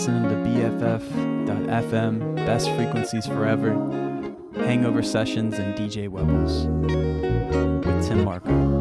listening to BFF.FM, Best Frequencies Forever, Hangover Sessions, and DJ Webbles with Tim Marco.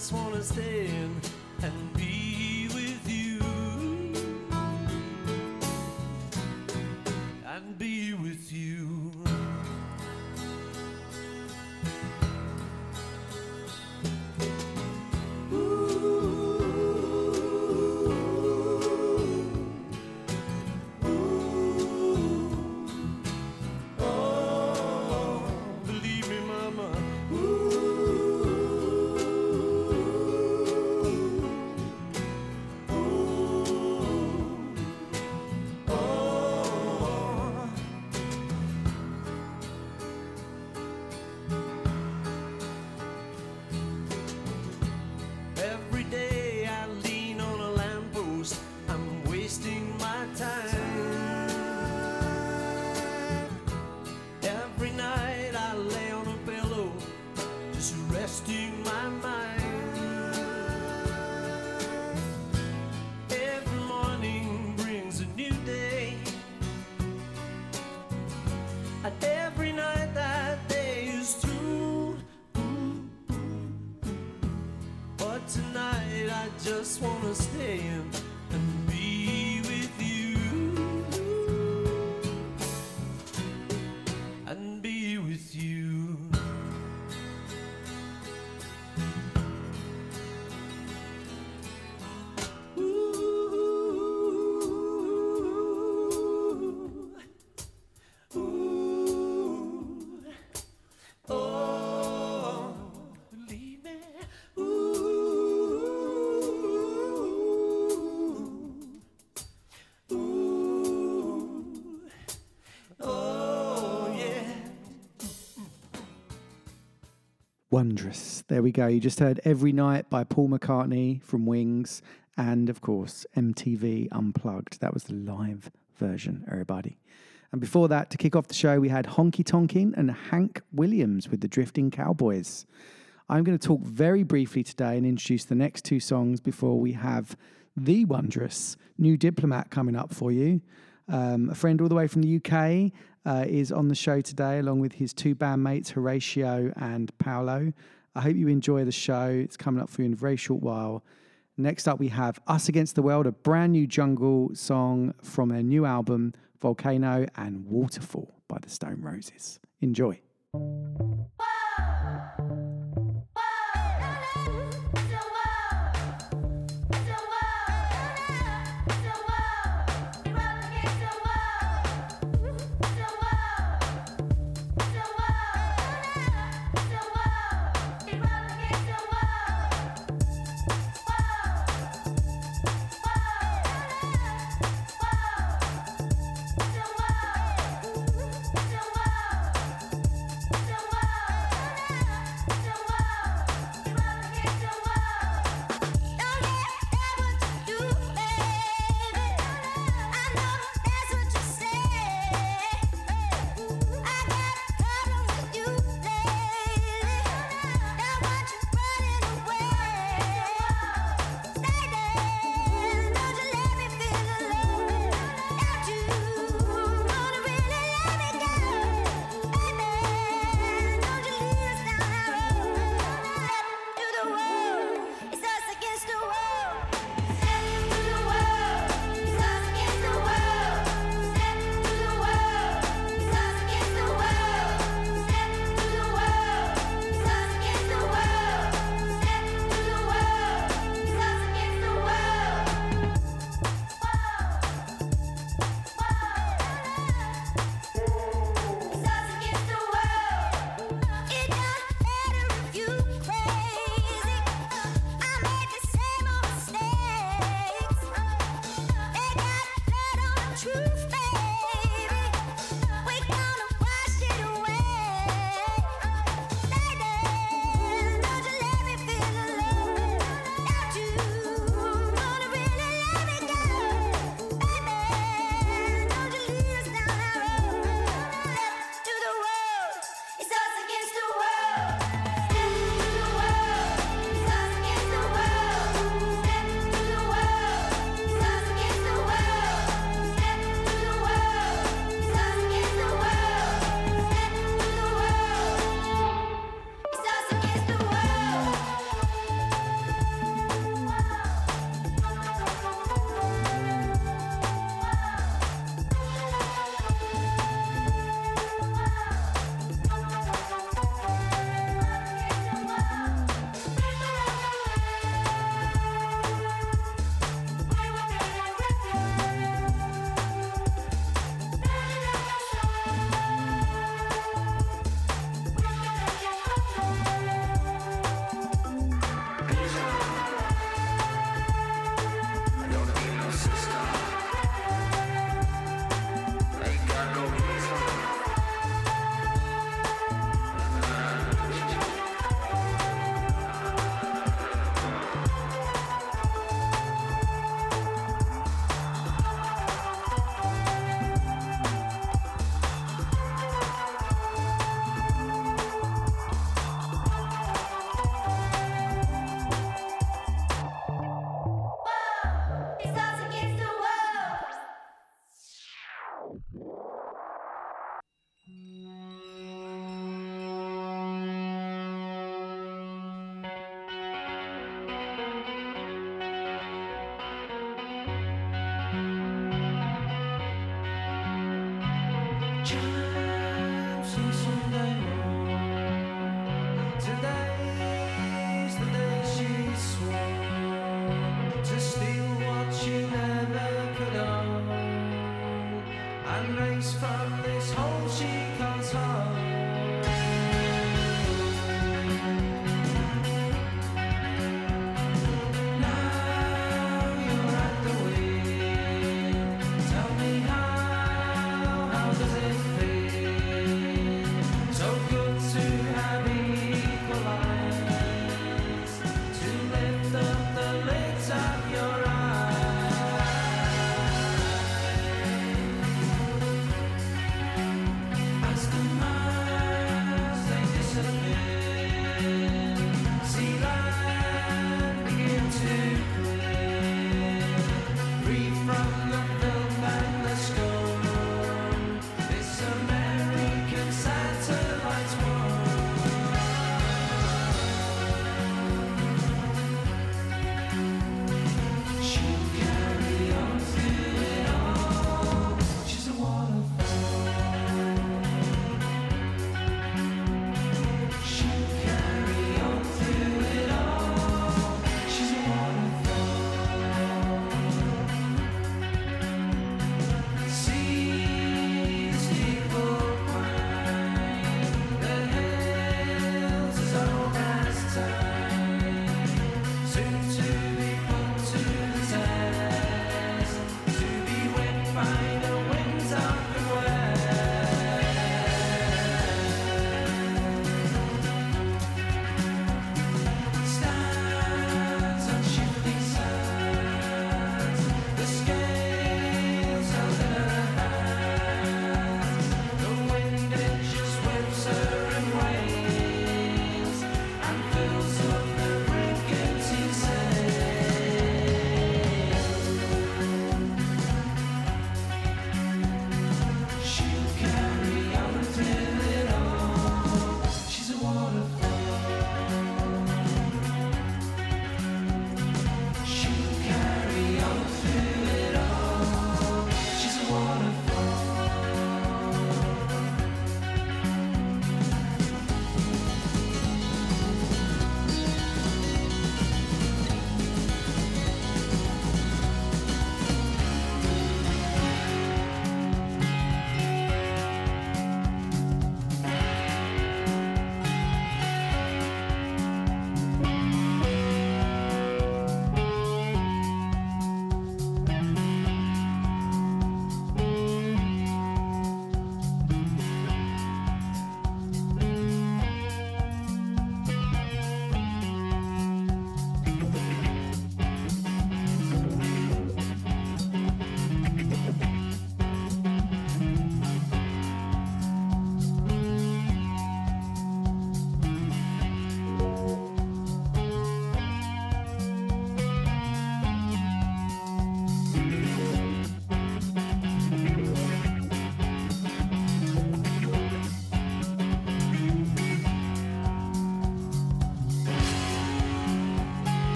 Tonight Wondrous. There we go. You just heard Every Night by Paul McCartney from Wings and, of course, MTV Unplugged. That was the live version, everybody. And before that, to kick off the show, we had Honky Tonkin and Hank Williams with the Drifting Cowboys. I'm going to talk very briefly today and introduce the next two songs before we have the wondrous new diplomat coming up for you. Um, a friend all the way from the UK uh, is on the show today, along with his two bandmates, Horacio and Paolo. I hope you enjoy the show. It's coming up for you in a very short while. Next up, we have Us Against the World, a brand new jungle song from their new album, Volcano and Waterfall by the Stone Roses. Enjoy.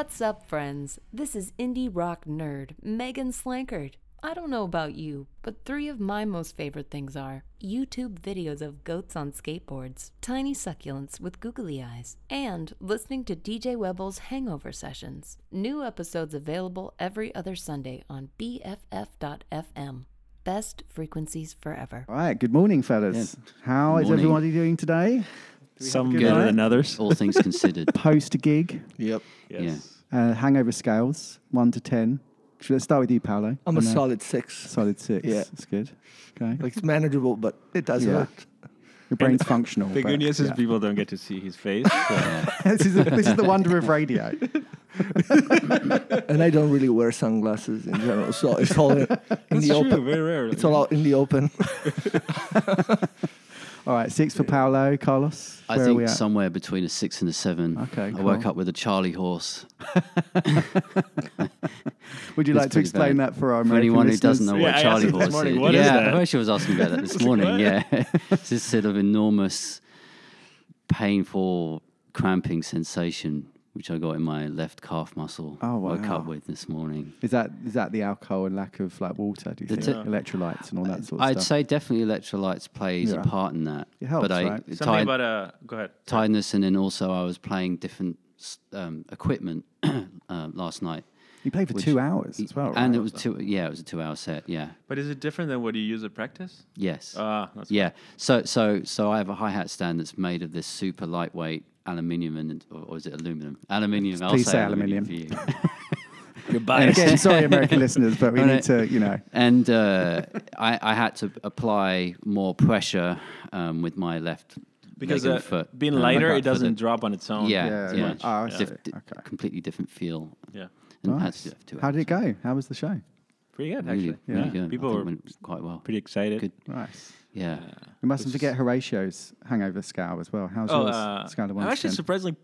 What's up, friends? This is indie rock nerd Megan Slankard. I don't know about you, but three of my most favorite things are YouTube videos of goats on skateboards, tiny succulents with googly eyes, and listening to DJ Webble's Hangover Sessions. New episodes available every other Sunday on BFF.fm. Best frequencies forever. All right. Good morning, fellas. How is Morning. everybody doing today? Some good better night? than others. All things considered. Post gig, Yep. Yes. uh, hangover scales, one to ten. Should I start with you, Paolo? I'm a I know- solid six. Solid six. Yeah. That's good. Okay. Like it's manageable, but it does Yeah. hurt. Your brain's functional. The but- good news is yeah. people don't get to see his face. so- this, is this is the wonder of radio. And I don't really wear sunglasses in general, so it's all in, in That's the true, open. very rare. It's all out in the open. All right, six for Paolo. Carlos, I where are we think at? somewhere between a six and a seven. Okay, I woke up with a Charlie horse. Would you It's like to pretty explain bad. that for our For American anyone who doesn't know Yeah, what I Charlie asked him this horse morning, is, what is yeah, that? I actually was asking about that this morning. Yeah, it's this sort of enormous, painful, cramping sensation which I got in my left calf muscle. Oh, wow! Woke up with this morning. Is that is that the alcohol and lack of like water? Do you The think t- electrolytes and all that sort of stuff? I'd say definitely electrolytes plays Yeah. a part in that. It helps, but I right? Something tied- about uh, go ahead. tiredness, and then also I was playing different um, equipment uh, last night. you played for which- two hours as well, right? and it was two. Yeah, it was a two-hour set. Yeah. But is it different than what you use at practice? Yes. Ah, that's yeah. So so so I have a hi hat stand that's made of this super lightweight aluminium and or, or is it aluminum? Aluminium. I'll Please say aluminium for you. You're And again, sorry, American listeners, but we No, no. need to, you know, and uh, I, I had to apply more pressure um, with my left because leg uh, and foot. being um, lighter, it doesn't drop on its own. Yeah, Yeah, yeah. right. Oh, I It's diff- Okay. completely different feel. Yeah. And had nice. to do it How did it go? How was the show? Pretty good, actually. really yeah. good. I People think were it went quite well. pretty excited. Good. Nice. Yeah. We mustn't Which forget Horacio's hangover scale as well. How's Oh, yours? uh, scale of one I'm to actually 10? surprisingly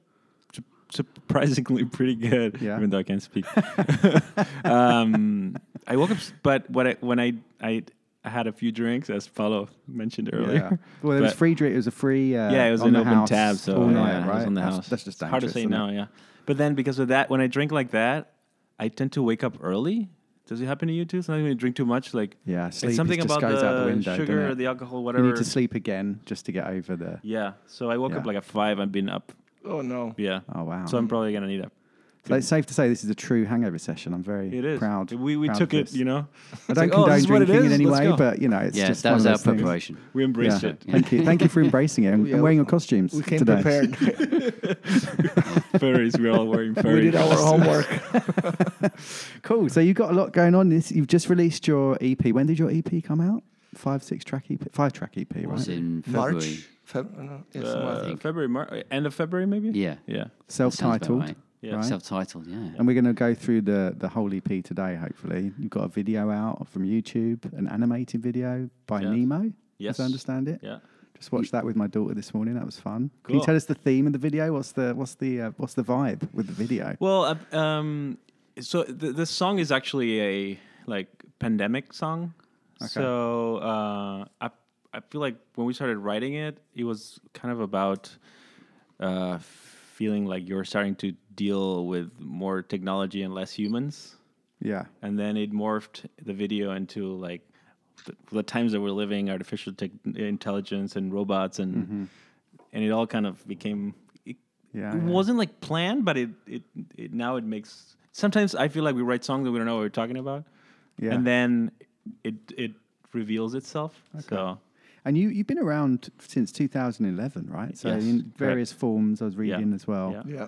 su- surprisingly pretty good, Yeah. even though I can't speak. um, I woke up, s- but what I, when I, I I had a few drinks, as Paolo mentioned earlier. Yeah. Well, it was But- free drink. It was a free. Uh, yeah, it was on an the open house tab, so all yeah, night, it was right? on the that's, house. that's just It's hard to say isn't no, yeah. But then because of that, when I drink like that, I tend to wake up early. Does it happen to you too? Sometimes when you drink too much, like Yeah, sleep it's something just about goes the out the window. sugar or the alcohol, You need to sleep again just to get over the. Yeah. So I woke up like at five. I've been up. Oh no. Yeah. Oh wow! So I'm probably gonna need a. So it's safe to say this is a true hangover session. I'm very It is. proud. We we proud took of it. You know. I don't like, oh, condone this is what it drinking in any way, but you know, it's yeah, just that one was of our those things. preparation. We embraced Yeah. it. Thank you. Thank you for embracing it and, Yeah, and wearing your costumes We came today. prepared. Furries. We're all wearing furries. we did our homework. Cool. So you've got a lot going on. This you've just released your EP. When did your EP come out? Five, six track EP, five track EP, It was right? in February. March. Feb- no, yeah, somewhere. Uh. February, Mar- end of February, maybe. Yeah. Yeah. that sounds about Self-titled. Right. Yeah. Right. Self-titled, yeah. And we're going to go through the the whole EP today. Hopefully, you've got a video out from YouTube, an animated video by Yeah. Nemo. Yes. as I understand it. Yeah. Just watched that with my daughter this morning. That was fun. Can you tell us the theme of the video? What's the what's the uh, what's the vibe with the video? Well, uh, um, so the, this song is actually a like pandemic song. Okay. So uh, I I feel like when we started writing it, it was kind of about uh, feeling like you're starting to deal with more technology and less humans, Yeah, and then it morphed the video into like the, the times that we're living, artificial tech intelligence and robots, and mm-hmm. and it all kind of became. It, yeah. it yeah. wasn't like planned, but it, it it now it makes. Sometimes I feel like we write songs that we don't know what we're talking about, Yeah. and then it it reveals itself. So And you you've been around since 2011, right? So Yes, in correct. various forms, I was reading as well. Yeah. Yeah.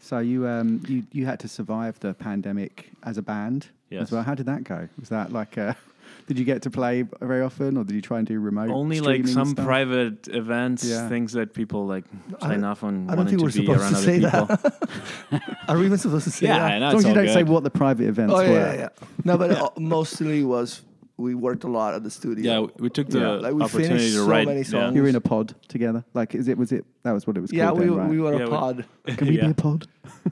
So you um you you had to survive the pandemic as a band Yes. as well. How did that go? Was that like uh did you get to play very often, or did you try and do remote? only like some stuff? private events, Yeah. things that people like I sign off on. I don't think we're to be supposed around to say people. that. Are we even supposed to say Yeah, that? I know. As long as you don't say what the private events Oh were. yeah, yeah. No, but uh, mostly was we worked a lot at the studio. Yeah, we- we took the Yeah. Like, we opportunity finished to so write. many yeah. songs. You were in a pod together. Like, is it? Was it? That was what it was yeah, called. we then, right? we were Yeah, a we- pod. Can we Yeah. be a pod?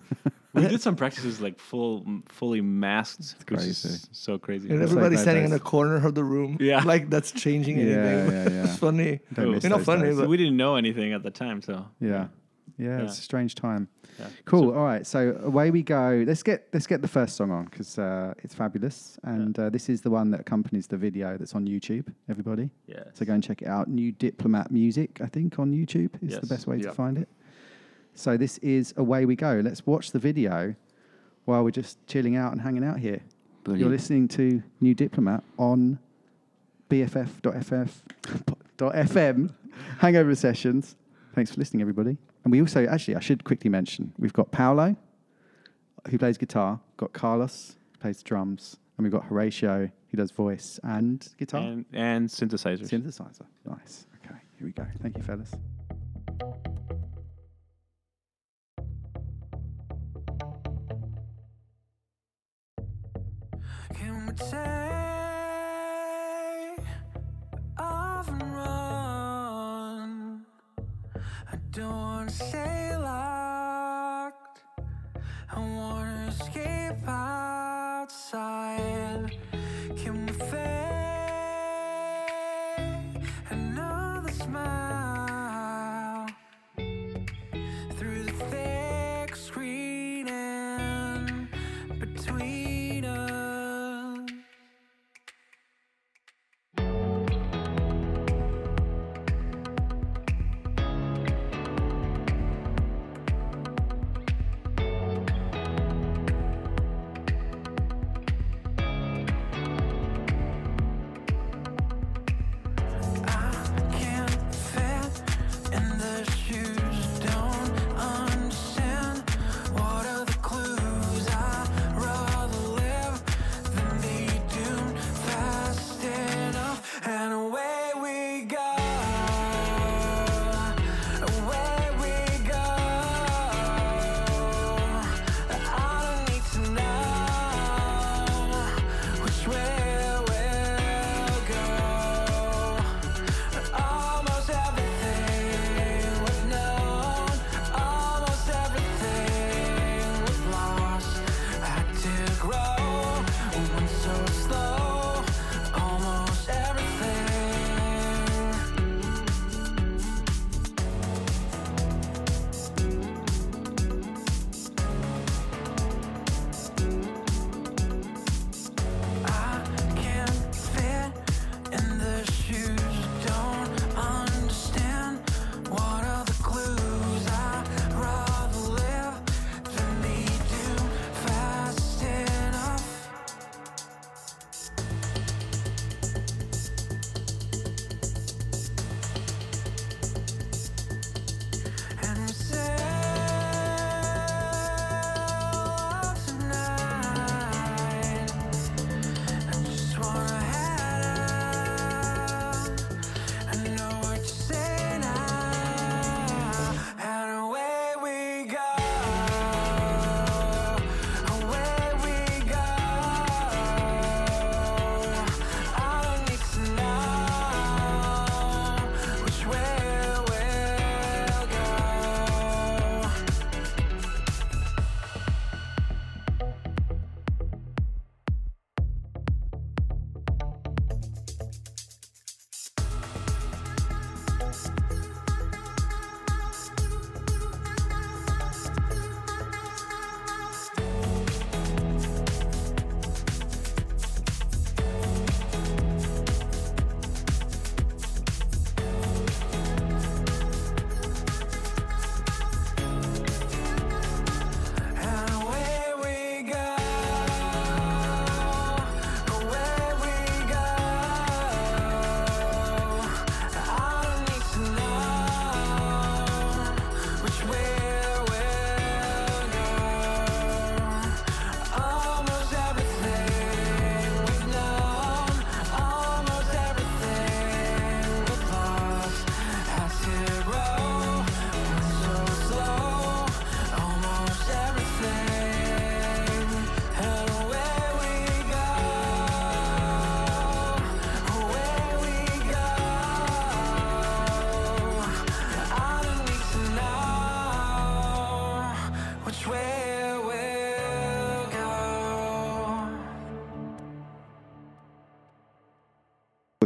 We did some practices like full, fully masked, which is crazy. so crazy. And That's everybody's like standing in those- a corner of the room. Yeah. Like that's changing Yeah, anything. yeah, yeah. it's funny. Don't miss You're not those funny, days. So but we didn't know anything at the time, so Yeah. Yeah, Yeah. it's a strange time. Yeah. Cool. So- All right. So away we go. Let's get let's get the first song on because uh, it's fabulous, and uh, this is the one that accompanies the video that's on YouTube. Everybody, yeah. so go and check it out. New Diplomat Music, I think, on YouTube is the best way to find it. So this is away we go. Let's watch the video while we're just chilling out and hanging out here. You're listening to New Diplomat on BFF.FF.FM Hangover Sessions. Thanks for listening, everybody. And we also, actually, I should quickly mention, we've got Paolo, who plays guitar, got Carlos, who plays drums, and we've got Horacio, who does voice and guitar. And, and synthesizers. Synthesizer. Nice. Okay, here we go. Thank you, fellas. Can we take don't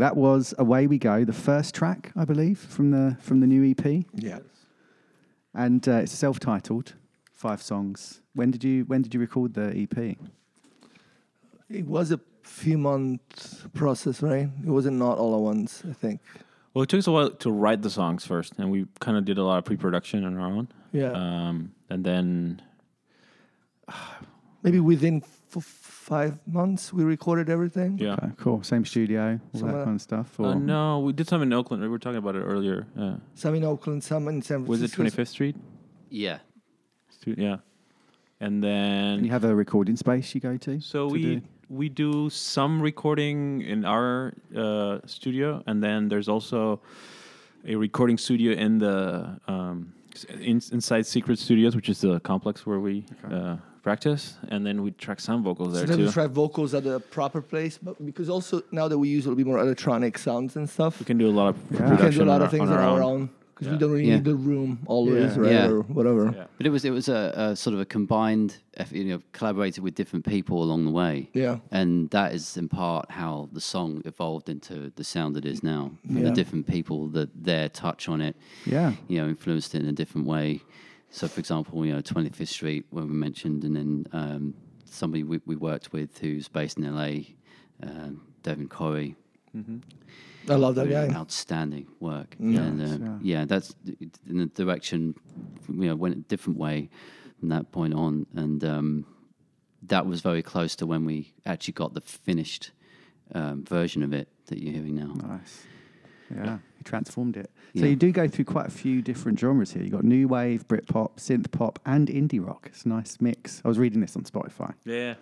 That was Away We Go, the first track, I believe, from the from the new EP. Yeah. and uh, it's self-titled, five songs. When did you when did you record the EP? It was a few month process, right? It wasn't not all at once. I think. Well, it took us a while to write the songs first, and we kind of did a lot of pre-production on our own. Yeah. Um, and then Maybe within f- five months we recorded everything. yeah. Okay, cool. Same studio, all Some that of- kind of stuff. Uh, no, we did some in Oakland. We were talking about it earlier. Uh, Some in Oakland, some in San Francisco. was it Twenty Fifth Street? Yeah. Stu- Yeah. And And then you have a recording space you go to. so to we do- we do some recording in our uh, studio, and then there's also a recording studio in the um, s- in, inside Secret Studios, which is the complex where we uh, practice, and then we track some vocals So there then too. we try vocals at the proper place, but because also now that we use a little bit more electronic sounds and stuff, we can do a lot of Yeah. we can do a lot of things on on our our own. own because Yeah. we don't really Yeah. need the room always, Yeah. right, Yeah. or whatever. Yeah. But it was it was a, a sort of a combined, effort, you know, collaborated with different people along the way. Yeah. and that is in part how the song evolved into the sound it is now. Yeah. The different people that their touch on it, Yeah. you know, influenced it in a different way. So, for example, you know, 25th Street, when we mentioned, and then um, somebody we, we worked with who's based in LA, um, Devin Corey, I love that really guy. outstanding work. Yeah. And uh, yeah. that's in the direction, you know, went a different way from that point on. And um, that was very close to when we actually got the finished um, version of it that you're hearing now. Nice. Yeah, he transformed it. So Yeah. you do go through quite a few different genres here. You've got new wave, Britpop, synth pop, and indie rock. It's a nice mix. I was reading this on Spotify. Yeah,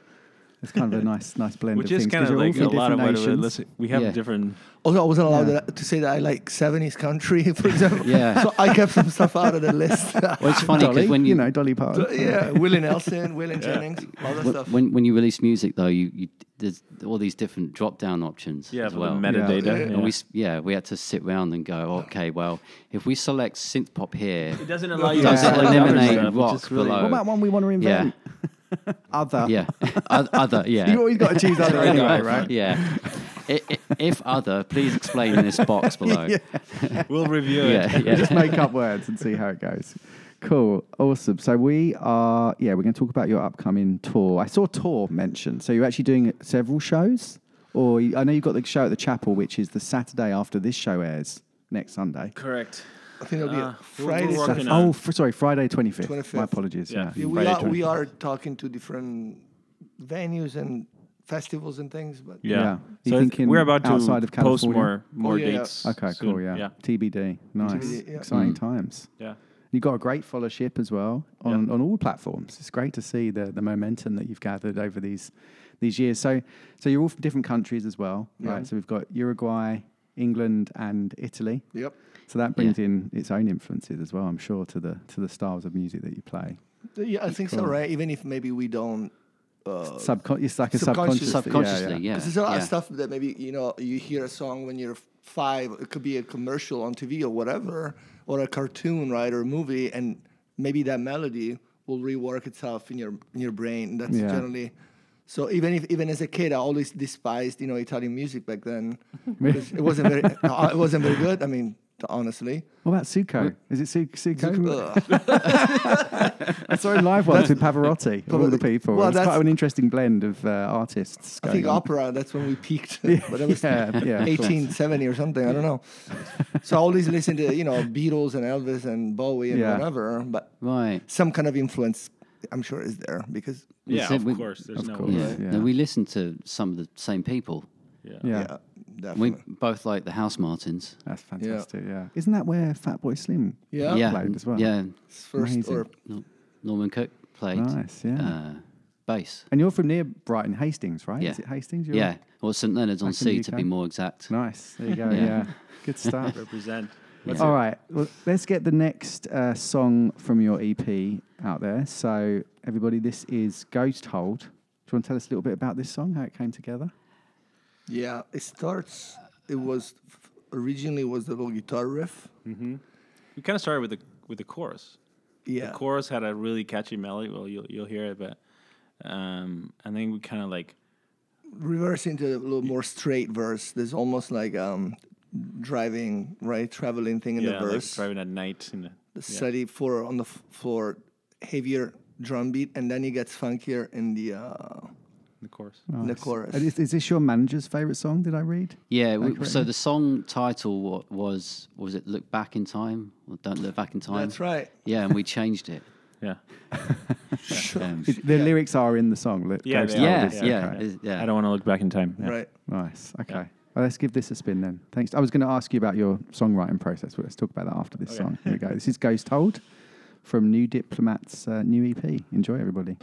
It's kind of a nice, nice blend which of is things. kind 'cause of you're like a lot of different what we listen. We have Yeah. different. Also, I wasn't allowed Yeah. to say that I like 70s country, for example. Yeah. So I kept some stuff out of the list. Well, it's funny because when you, know Dolly Parton. yeah, Willie Nelson, Willie Jennings, all that when, stuff. when when you release music though, you, you there's all these different drop down options Yeah, as for well. the metadata. Yeah. Yeah. And we yeah we had to sit around and go okay well if we select synth pop here It doesn't allow you does Yeah. select other eliminate rock really- below? what about one we want to invent? Other. yeah other yeah You always got to choose other anyway, right? yeah I- i- if other please explain in this box below yeah We'll review it. yeah, Just make up words and see how it goes. Cool, awesome. So we are, yeah, we're going to talk about your upcoming tour. I saw tour mentioned. So you're actually doing several shows, or you, I know you've got the show at the Chapel, which is the Saturday after this show airs next Sunday. Correct. I think it'll be Uh, a we're- Friday. we're Saturday. working on- Oh, f- sorry, Friday 25th. 25th. My apologies. Yeah. Yeah. Yeah, we, are, we are talking to different venues and festivals and things, but Yeah. Yeah. So I th- thinking we're about to outside of post California? more more Oh, yeah. dates. Okay, soon. cool. Yeah. Yeah. TBD. Nice. TBD, yeah. Exciting Mm. times. Yeah. You've got a great followership as well on, on all platforms. It's great to see the, the momentum that you've gathered over these these years. So so you're all from different countries as well, Yeah. right? So we've got Uruguay, England, and Italy. yep. So that brings in its own influences as well, I'm sure, to the to the styles of music that you play. Yeah, I think so, right? Even if maybe we don't. Uh, Subcon- it's like a subconscious- subconscious, subconsciously yeah, yeah Because there's a lot yeah. of stuff that maybe you know you hear a song when you're five. It could be a commercial on TV or whatever, or a cartoon, right, or a movie, and maybe that melody will rework itself in your in your brain. That's Yeah. generally. So even if even as a kid, I always despised you know Italian music back then. it wasn't very uh, it wasn't very good. I mean, honestly. What about Zucchero? Is it Su- Suko? Ugh. I saw him live once with Pavarotti, of all the people. Well, it's quite an interesting blend of uh, artists. I think going on. opera. That's when we peaked. but that was yeah, yeah, of 1870 or something. I don't know. so I always listen to you know Beatles and Elvis and Bowie and Yeah. whatever. But right some kind of influence, I'm sure, is there because Yeah, said of we- course. There's of no course. way. yeah. Yeah. No, we listen to some of the same people Yeah. Yeah, yeah, we both like the Housemartins that's fantastic. Yeah. isn't that where Fatboy Slim Yeah. yeah played as well? yeah First Amazing. or Nor- Norman Cook played Nice, yeah. uh, bass And you're from near Brighton, Hastings, right? Yeah. Is it Hastings? You're- Yeah, or St Leonard's on Back in the Sea to be more exact. Nice. There you go. yeah. Yeah. Good stuff. Represent. All right. Well, let's get the next uh, song from your EP out there. So, everybody, this is Ghost Hold. Do you want to tell us a little bit about this song, how it came together? Yeah, it starts. It was originally was the little guitar riff. Mm-hmm. We kind of started with the with the chorus. Yeah, The chorus had a really catchy melody. Well, you'll you'll hear it, but um, I think we kind of like reverse into a little more straight verse. There's almost like um driving right traveling thing in yeah, the like verse. driving at night in the the steady four on the f- floor, heavier drum beat, and then he gets funkier in the uh, The chorus. in the chorus. And Is, is this your manager's favorite song? Did I read? Yeah, we, so the song title wa- was was it "Look Back in Time" or "Don't Look Back in Time"? That's right. Yeah, and we changed it. Yeah. Um, It- the lyrics are in the song. Look, Yeah, Ghost they yeah, yeah, okay. yeah. I don't want to look back in time. Yeah. Right. Nice. Okay. Well, let's give this a spin then. Thanks. I was going to ask you about your songwriting process, but let's talk about that after this Okay. song. Here we go. This is Ghost Hold from New Diplomats' uh, new EP. Enjoy, everybody.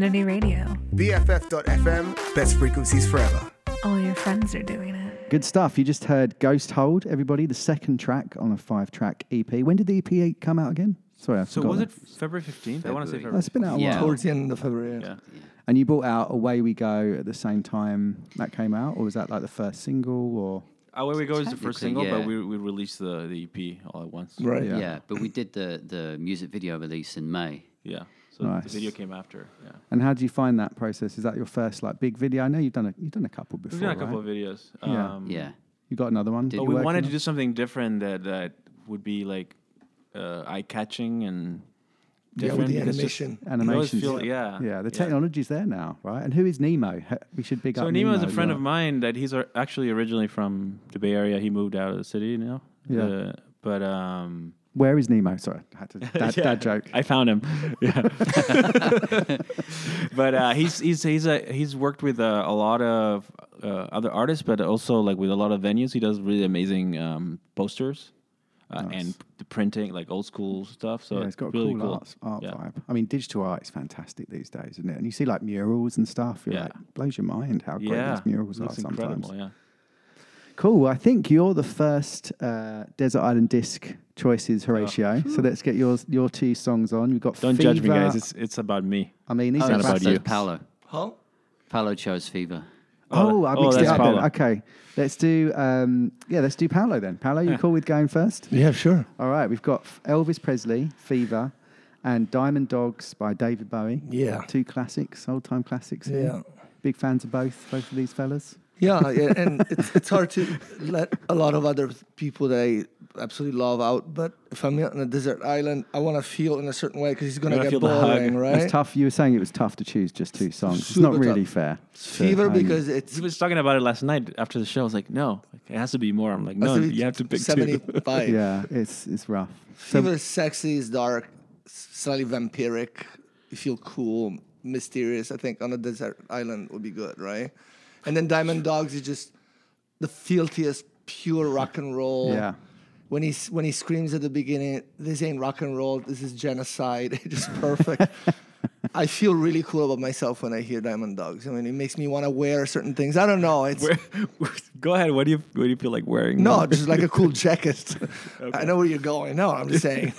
Community radio. BFF.FM, best frequencies forever. All your friends are doing it. Good stuff. You just heard Ghost Hold, everybody, the second track on a five track EP. When did the EP come out again? Sorry, I So forgot was that. it February 15th? I want to say February. February. It's been out a Yeah. while. Towards the end of February. Yeah. And you brought out Away We Go at the same time that came out, or was that like the first single? Or Away We Go is the first Technically, single, but we, we released the, the EP all at once. Right. Yeah. Yeah. but we did the the music video release in May. Yeah. So Nice. the video came after. Yeah. and how do you find that process? Is that your first like big video? I know you've done a you've done a couple before. We've done a couple right? of videos. Yeah. Um, Yeah, You got another one? Did- But we working wanted to do something different that, that would be like uh, eye catching and Yeah, different. with the because just- animation. you always feel- yeah, Yeah, the technology's there now, right? And who is Nemo? We should big So up Nemo is a friend well. of mine that he's actually originally from the Bay Area. He moved out of the city now. Yeah. Uh, but um, Where is Nemo? Sorry, I had to dad, Yeah. dad joke. I found him. Yeah. but uh, he's he's he's a, he's worked with uh, a lot of uh, other artists, but also like with a lot of venues. He does really amazing um, posters uh, Nice. and the printing, like old school stuff. So yeah, it's got a really cool, cool. art, art Yeah. vibe. I mean, digital art is fantastic these days, isn't it? And you see like murals and stuff. You're Yeah. like, blows your mind how great these murals are sometimes. Yeah. Cool. I think you're the first uh, Desert Island disc choices, Horacio. so let's get yours, your two songs on. We've got Fever. Don't judge me, guys. It's it's about me. I mean, these Oh, are that's, about that's you. Paolo. Huh? Paolo chose Fever. Oh, I oh, mixed it that's up. Then. Okay, let's do. Um, yeah, let's do Paolo then. Paolo, you cool with going first? Yeah, sure. All right, we've got Elvis Presley, Fever, and Diamond Dogs by David Bowie. Yeah. Two classics, old time classics. here. Yeah. Big fans of both, both of these fellas. Yeah, yeah, and it's, it's hard to let a lot of other people that I absolutely love out. But if I'm on a desert island, I want to feel in a certain way because he's gonna get feel the hug. boring, right? It's tough. You were saying it was tough to choose just two songs. It's not really tough. fair. to Fever only- because it's He was talking about it last night after the show. I was like, no, it has to be more. I'm like, no, has to be you have to pick two. 75. yeah, it's it's rough. So Fever is sexy, is dark, slightly vampiric. You feel cool, mysterious. I think on a desert island would be good, right? And then Diamond Dogs is just the filthiest, pure rock and roll. yeah, When he when he screams at the beginning, "This ain't rock and roll. This is genocide." It's just perfect. I feel really cool about myself when I hear Diamond Dogs. I mean, it makes me want to wear certain things. I don't know. It's Go ahead. What do you what do you feel like wearing? no, just like a cool jacket. I know where you're going. No, I'm just saying.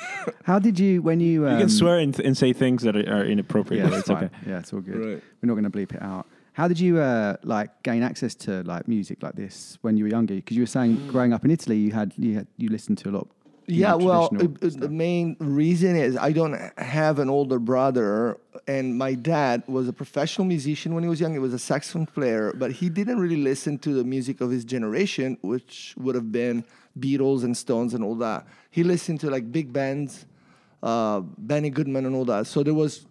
how did you when you um, You can swear and, and say things that are, are inappropriate. Yeah, it's it's okay. Yeah, it's all good. Right. We're not going to bleep it out. How did you uh, like gain access to like music like this when you were younger? Because you were saying growing up in Italy, you had you had you listened to a lot. Yeah, well, traditional it- it- the main reason is I don't have an older brother, and my dad was a professional musician when he was young. He was a saxophone player, but he didn't really listen to the music of his generation, which would have been Beatles and Stones and all that. He listened to like big bands, uh, Benny Goodman and all that. So there was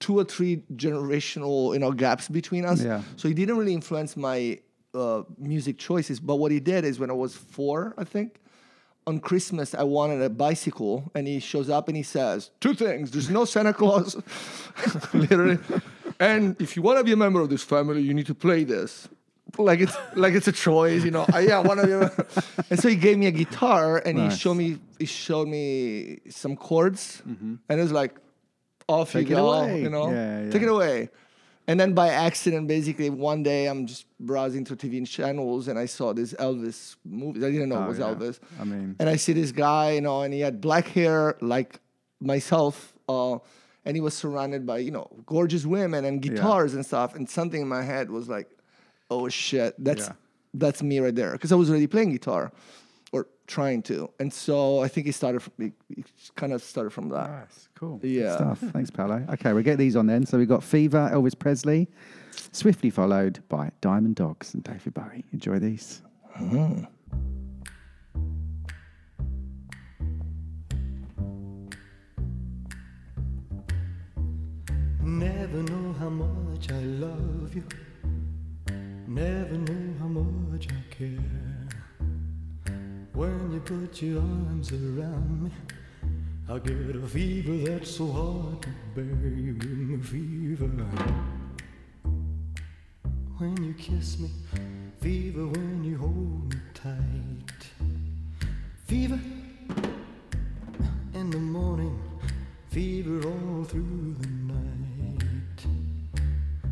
two or three generational, you know, gaps between us. Yeah. So he didn't really influence my uh, music choices. But what he did is when I was four, I think, on Christmas I wanted a bicycle, and he shows up and he says two things: there's no Santa Claus, literally, and if you want to be a member of this family, you need to play this. Like it's like it's a choice, you know. I, yeah, to be. A, and so he gave me a guitar, and he showed me he showed me some chords, and it was like, off Take it you go, away. you know, Yeah, take it away. And then by accident, basically, one day I'm just browsing through TV channels and I saw this Elvis movie. I didn't know Oh, it was yeah. Elvis. I mean, And I see this guy, you know, and he had black hair like myself, uh, and he was surrounded by, you know, gorgeous women and guitars and stuff. And something in my head was like, oh shit, that's Yeah. that's me right there. Because I was already playing guitar or trying to. And so I think he started, from, he, he kind of started from that. nice, cool, Good Yeah. stuff. Thanks, Paolo. Okay, we'll get these on then. So we've got Fever, Elvis Presley, swiftly followed by Diamond Dogs and David Bowie. Enjoy these. Mm-hmm. Never know how much I love you. Never know how much I care. When you put your arms around me, I get a fever that's so hard to bear. You give me fever. When you kiss me, fever when you hold me tight. Fever in the morning, fever all through the night.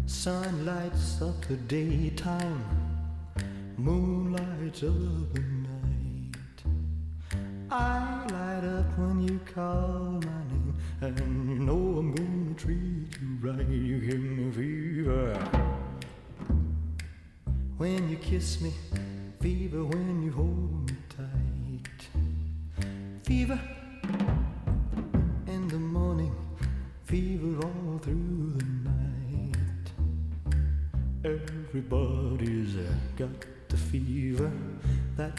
Sun lights up the daytime, moon lights up the night. I light up when you call my name, and you know I'm gonna treat you right. You give me fever. When you kiss me, fever when you hold me tight. Fever in the morning, fever all through the night. Everybody's got the fever, that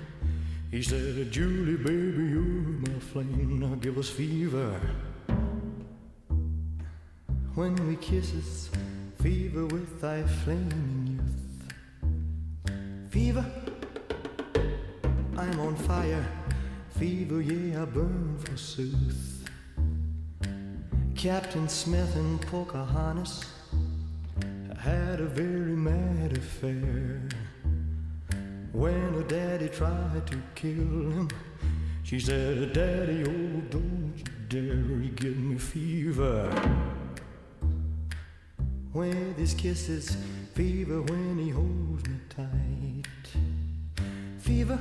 he said, Julie, baby, you're my flame. Now give us fever. When we kiss, kisses, fever with thy flaming youth. Fever, I'm on fire. Fever, yeah, I burn forsooth. Captain Smith and Pocahontas had a very mad affair. When her daddy tried to kill him, she said, Daddy, oh, don't you dare give me fever. With his kisses, fever when he holds me tight. Fever,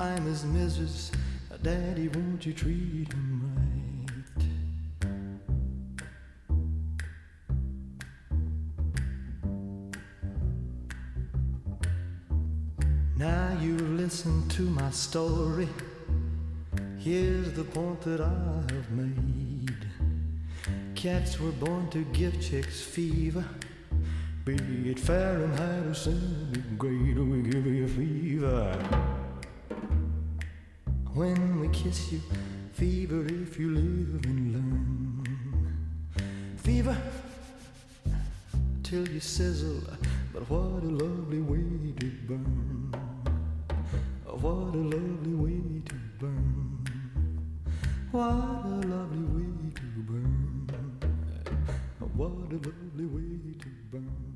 I'm his missus. Daddy, won't you treat him right? Now you listen to my story. Here's the point that I have made. Cats were born to give chicks fever. Be it Fahrenheit or centigrade, we give you fever. When we kiss you, fever if you live and learn. Fever till you sizzle, but what a lovely way to burn. What a lovely way to burn. What a lovely way to burn. What a lovely way to burn.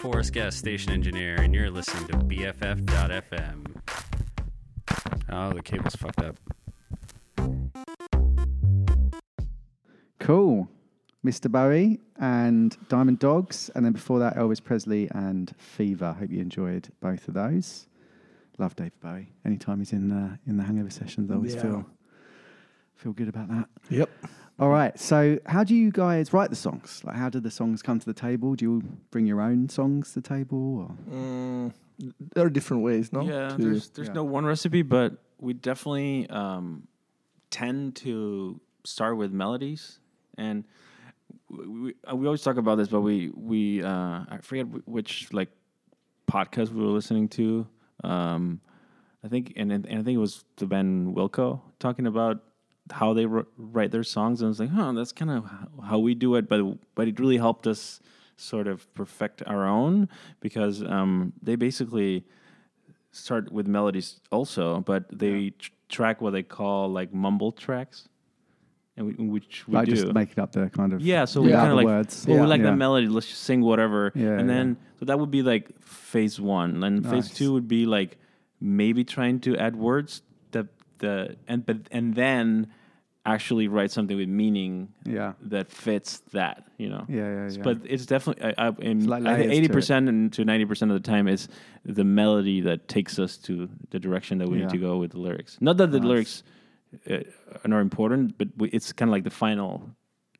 I'm Forrest Guest, station engineer, and you're listening to BFF.FM. Oh, the cable's fucked up. Cool. Mr. Bowie and Diamond Dogs. And then before that, Elvis Presley and Fever. Hope you enjoyed both of those. Love David Bowie. Anytime he's in the, in the hangover sessions, I always Yeah. feel feel good about that. Yep. All right. So, how do you guys write the songs? Like, how do the songs come to the table? Do you bring your own songs to the table? Or? Mm, there are different ways, no? Yeah, To- there's there's yeah. no one recipe, but we definitely um, tend to start with melodies, and we, we, uh, we always talk about this, but we we uh, I forget which like podcast we were listening to. Um, I think and, and I think it was the Ben Wilco talking about how they wr- write their songs, and I was like, huh, that's kind of how- we do it, but but it really helped us sort of perfect our own because um, they basically start with melodies also, but they tr- track what they call like mumble tracks, and we, which we like, do. just making up the kind of. yeah, so we kind of like, words. well, yeah. we like yeah. that melody. Let's just sing whatever, Yeah, and yeah. then so that would be like phase one, and phase two would be like maybe trying to add words that the and but and then actually write something with meaning Yeah. that fits that, you know. Yeah, yeah, yeah. But it's definitely I, I, in, like I think layers to it. eighty percent and to ninety percent of the time is the melody that takes us to the direction that we Yeah. need to go with the lyrics. Not that the Nice. lyrics uh, are not important, but we, it's kind of like the final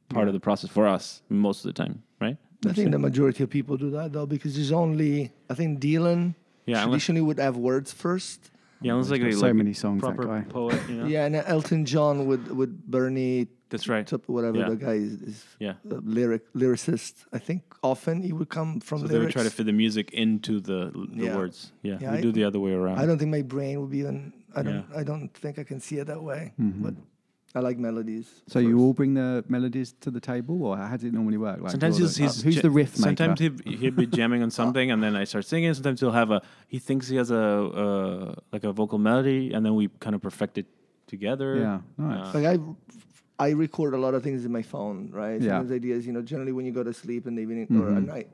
part Yeah. of the process for us most of the time, right? I think the majority of people do that though, because there's only I think Dylan Yeah, traditionally would have words first. Yeah, unless like, got a- so like many songs, that proper guy. poet, you know. Yeah, and Elton John would would Bernie That's right. Tup- whatever Yeah. the guy is, is Yeah. a lyric lyricist. I think often he would come from So they would try to fit the music into the the Yeah. words. Yeah, Yeah, we I- do the other way around. I don't think my brain would be even. I don't. Yeah. I don't think I can see it that way. Mhm. But I like melodies. So you all bring the melodies to the table, or how does it normally work? Like, sometimes he's, the- he's who's ja- the riff maker? Sometimes he'd, he'd be jamming on something, and then I start singing. Sometimes he'll have a he thinks he has a uh, like a vocal melody, and then we kind of perfect it together. Yeah, nice. Uh, like I. I record a lot of things in my phone, right? Yeah. Sometimes ideas, you know, generally when you go to sleep in the evening or at Mhm. night,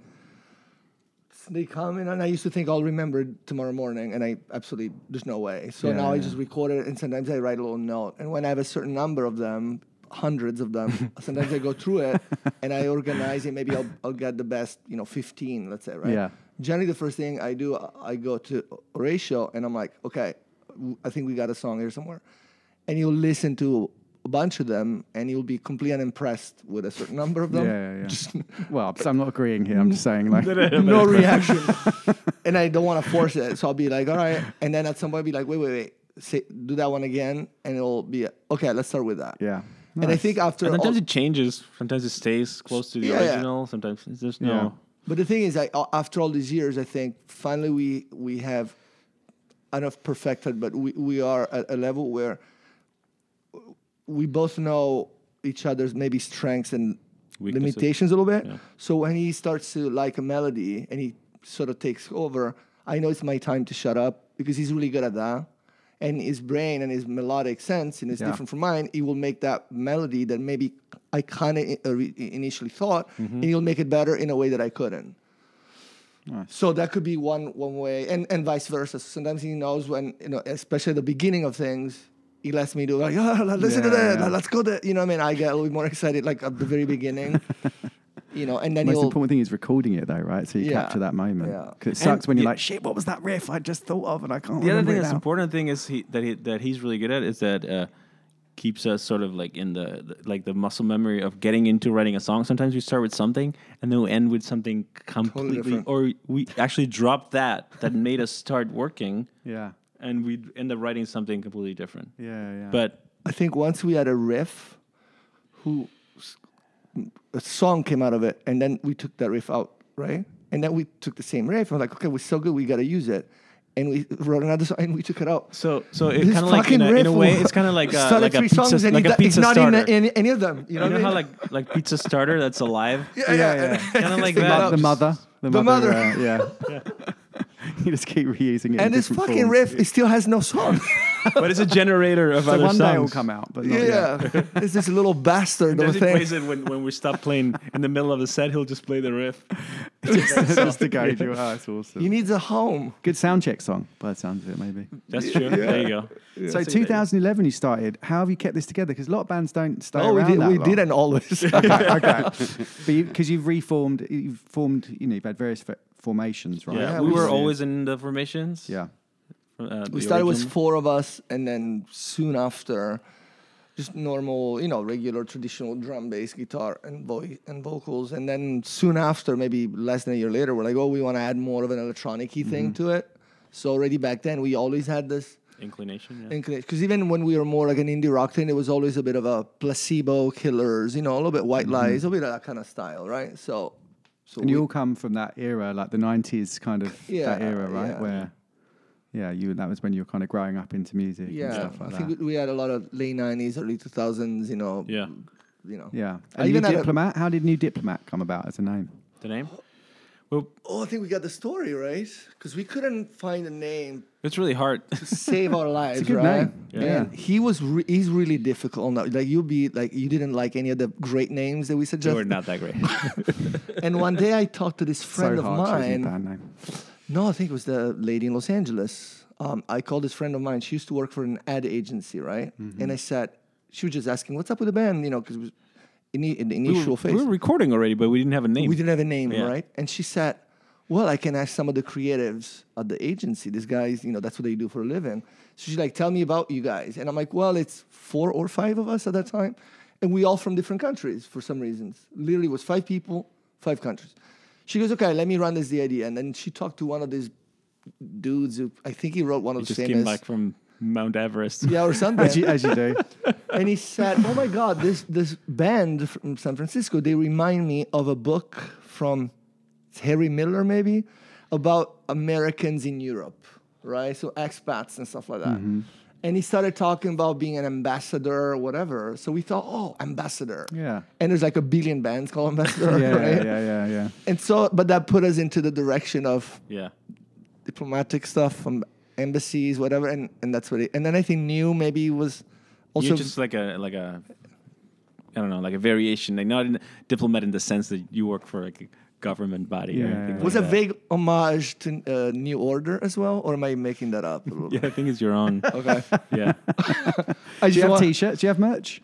they come in, and I used to think I'll remember tomorrow morning, and I absolutely there's no way. So Yeah, now I just record it, and sometimes I write a little note. And when I have a certain number of them, hundreds of them, sometimes I go through it and I organize it. Maybe I'll I'll get the best, you know, 15, let's say, right? Yeah. Generally, the first thing I do, I go to Horacio, and I'm like, okay, I think we got a song here somewhere, and you'll listen to a bunch of them, and you'll be completely unimpressed with a certain number of them. Yeah, yeah, yeah. Just well, I'm not agreeing here. I'm just saying, like, no reaction. and I don't want to force it. So I'll be like, all right. And then at some point, I'll be like, wait, wait, wait. Say, do that one again. And it'll be, okay, let's start with that. yeah. And I think after and all, sometimes it changes. Sometimes it stays close to the Yeah, yeah. original. Sometimes it's just Yeah. no. but the thing is, I, after all these years, I think finally we, we have enough perfected, but we, we are at a level where we both know each other's maybe strengths and Weaknesses. limitations a little bit. Yeah. So when he starts to like a melody and he sort of takes over, I know it's my time to shut up because he's really good at that. And his brain and his melodic sense, and it's Yeah. different from mine, he will make that melody that maybe I kind of initially thought, Mm-hmm. and he'll make it better in a way that I couldn't. Nice. So that could be one one way, and and vice versa. Sometimes he knows when you know, especially at the beginning of things, he lets me do like, oh, listen to that, yeah. let's go there. You know, what I mean, I get a little bit more excited like at the very beginning. you know, and then the Most important thing is recording it, though, right? So you Yeah. capture that moment. Yeah. 'Cause it sucks And when you're y- like, shit, what was that riff I just thought of and I can't The other thing it that's now. important thing is he that he that he's really good at is that uh, keeps us sort of like in the, the like the muscle memory of getting into writing a song. Sometimes we start with something and then we end with something completely, different. or we actually drop that that made us start working, Yeah. And we'd end up writing something completely different. Yeah, yeah. But I think once we had a riff, who a song came out of it, and then we took that riff out, right? And then we took the same riff. I'm like, okay, we're so good, we got to use it. And we wrote another song, and we took it out. so so it This kind of like in a, in a way, it's kind of like uh, started like a three pizza, songs, and like a do- pizza it's not starter. in any, any of them. You you know, know what I how like like pizza starter that's alive, yeah, yeah, yeah. yeah. kind of like the, that. the mother. The, The mother. mother. uh, yeah. you just keep reusing it. And this fucking forms. riff, it still has no song. but it's a generator of So other one songs. day it will come out, but not yet. Yeah, it's this little bastard And of a he thing. plays it when, when we stop playing in the middle of the set. He'll just play the riff. just, just to gauge you. Oh, that's awesome. He needs a home. Good sound check song, by the sounds of it, maybe. That's true. There you go. So 2011 you started. How have you kept this together? Because a lot of bands don't stay Oh, we around did. that We long. didn't always. okay, okay. But because you, have reformed, you've formed, you know, you've had various f- formations, right? Yeah, Yeah, we, we were did. always in the formations. Yeah. Uh, we the started with four of us, and then soon after, just normal, you know, regular traditional drum, bass, guitar, and voice and vocals. And then soon after, maybe less than a year later, we're like, oh, we want to add more of an electronic-y thing Mm-hmm. to it. So already back then, we always had this inclination. Yeah. because even when we were more like an indie rock thing, it was always a bit of a placebo killers, you know, a little bit white lies, a bit of that kind of style, right? So, so. And you all come from that era, like the 90s kind of Yeah, that era, uh, right? yeah. Where, yeah, you that was when you were kind of growing up into music and yeah, stuff like I that. think we had a lot of late '90s, early 2000s, you know, Yeah. you know, yeah. I And New even had a- Diplomat, how did New Diplomat come about as a name? The name? Oh, well, Oh, I think we got the story right because we couldn't find a name it's really hard. to save our lives, good right? name. Yeah. And he was re- he's really difficult. on that. Like you'll be like you didn't like any of the great names that we they suggested. were not that great. and one day I talked to this friend so of hard mine. No, I think it was the lady in Los Angeles. Um, I called this friend of mine. She used to work for an ad agency, right? Mm-hmm. And I said, she was just asking, "What's up with the band?" You know, because it was in the, in the we, initial were, phase. we were recording already, but we didn't have a name. We didn't have a name, Yeah. right? And she said, "Well, I can ask some of the creatives at the agency. These guys, you know, that's what they do for a living." So she's like, "Tell me about you guys." And I'm like, "Well, it's four or five of us at that time, and we all from different countries for some reasons. Literally, it was five people, five countries." She goes, "Okay, let me run this the idea." And then she talked to one of these dudes who I think he wrote one He of the just famous. came back from Mount Everest. yeah, or something. As you, as you do. and he said, "Oh my God, this this band from San Francisco, they remind me of a book from Harry Miller, maybe, about Americans in Europe, right? So expats and stuff like that." Mm-hmm. And he started talking about being an ambassador or whatever. So we thought, "Oh, ambassador." Yeah. And there's like a billion bands called ambassador, Yeah, right? yeah, yeah, yeah. And so, but that put us into the direction of Yeah. diplomatic stuff from embassies, whatever, and and that's what it. And then I think new maybe was also You're just like a like a I don't know, like a variation, like not in diplomat in the sense that you work for like a government body or anything. was like a that. vague homage to uh, New Order as well, or am I making that up? A little Yeah, I think it's your own. Okay. yeah. I Do you have t-shirts? Do you have merch?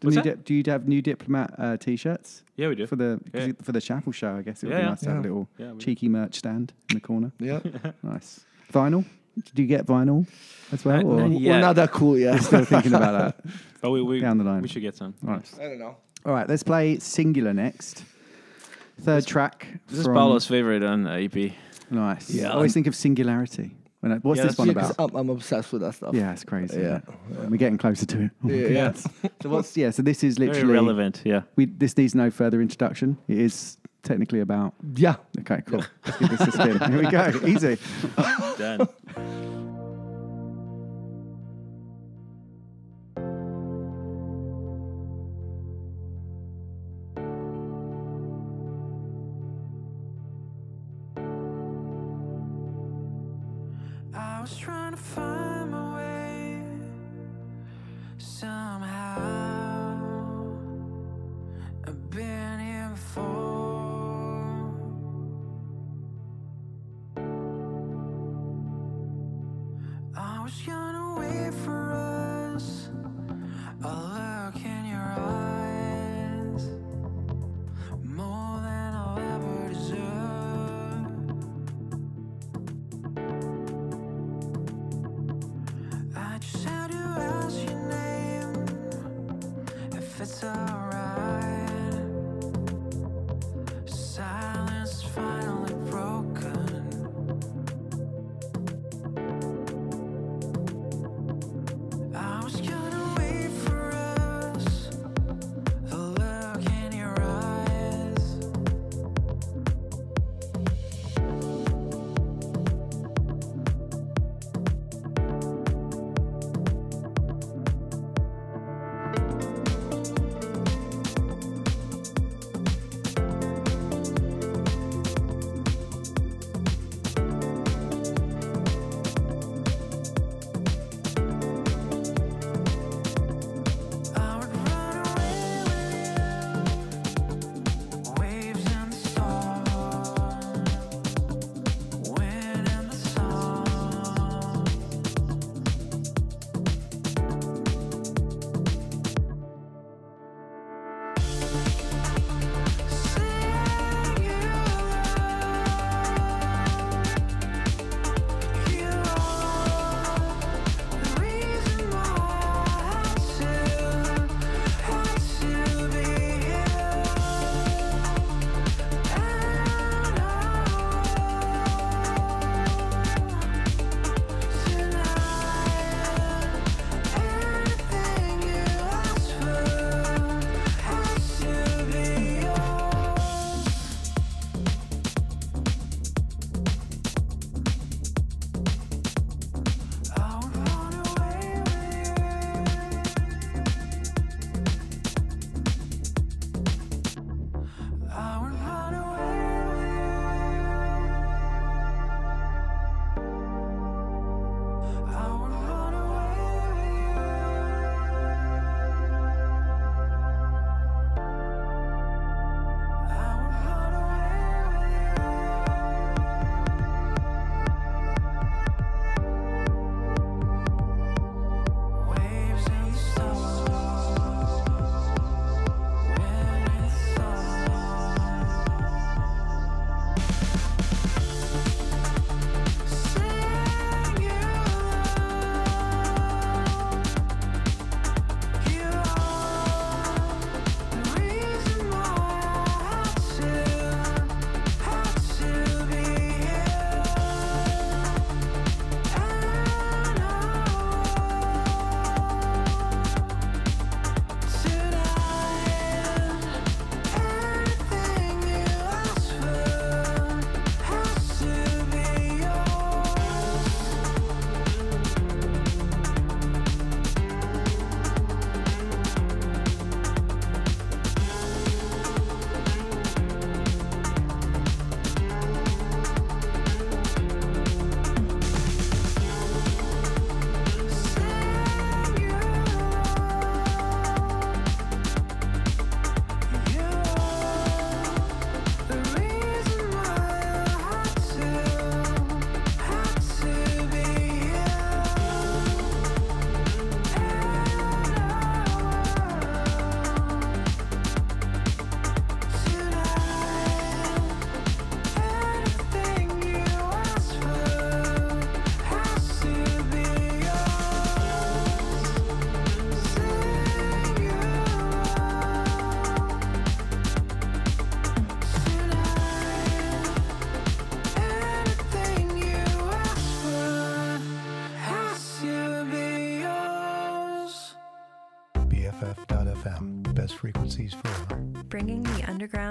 Do, What's new that? Dip- do you have new diplomat uh, t-shirts Yeah, we do. for the 'cause Yeah. for the chapel show? I guess it would Yeah, be yeah. nice to have a little Yeah, we- cheeky merch stand in the corner. Yeah, Nice vinyl. Do you get vinyl as well? Or no, we're Yeah. not that cool yet. still thinking about that? But we, we Down the line. we should get some. Nice. I don't know. All right, let's play Singular next. Third track. This is from- Paolo's favorite on the EP. Nice. Yeah. I always think of Singularity. When I, what's Yeah, this one about? I'm, I'm obsessed with that stuff. Yeah, it's crazy. Yeah. Yeah, we're getting closer to it. Oh Yeah, yeah. So what's yeah? So this is Very literally relevant. Yeah. We this needs no further introduction. It is technically about. Yeah. Okay, cool. Let's give this a spin. Here we go. Easy. Done.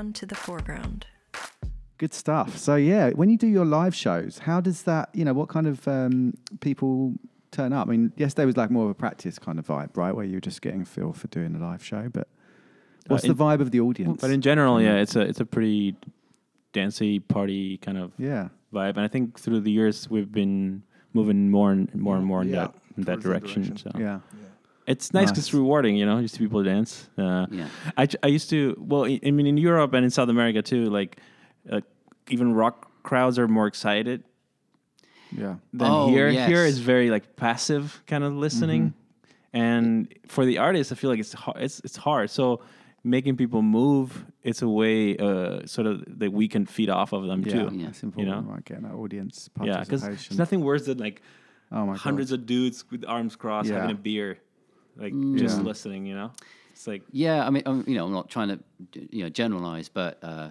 The underground to the foreground. Good stuff. So yeah, when you do your live shows, how does that? You know, what kind of um, people turn up? I mean, yesterday was like more of a practice kind of vibe, right, where you're just getting a feel for doing a live show. But what's Uh, the vibe of the audience? But in general, yeah, it's a it's a pretty dancey party kind of Yeah. vibe, and I think through the years we've been moving more and more and more in Yeah, that in that towards that direction. direction. So yeah. It's nice because Nice. it's rewarding, you know. You see people dance. Uh, Yeah. I used to well, I, I mean in Europe and in South America too. Like uh, even rock crowds are more excited Yeah. than Oh, here. Here yes. Mm-hmm. is very like passive kind of listening, and for the artist, I feel like it's hard. It's it's hard. So making people move, it's a way uh, sort of that we can feed off of them Yeah, too. Yeah. important, know? right? Getting that audience Yeah, because participation. there's nothing worse than like oh my hundreds of dudes with arms crossed Yeah. having a beer, like Mm. just listening. You know, it's like Yeah, I mean, um, you know, I'm not trying to, you know, generalize, but uh,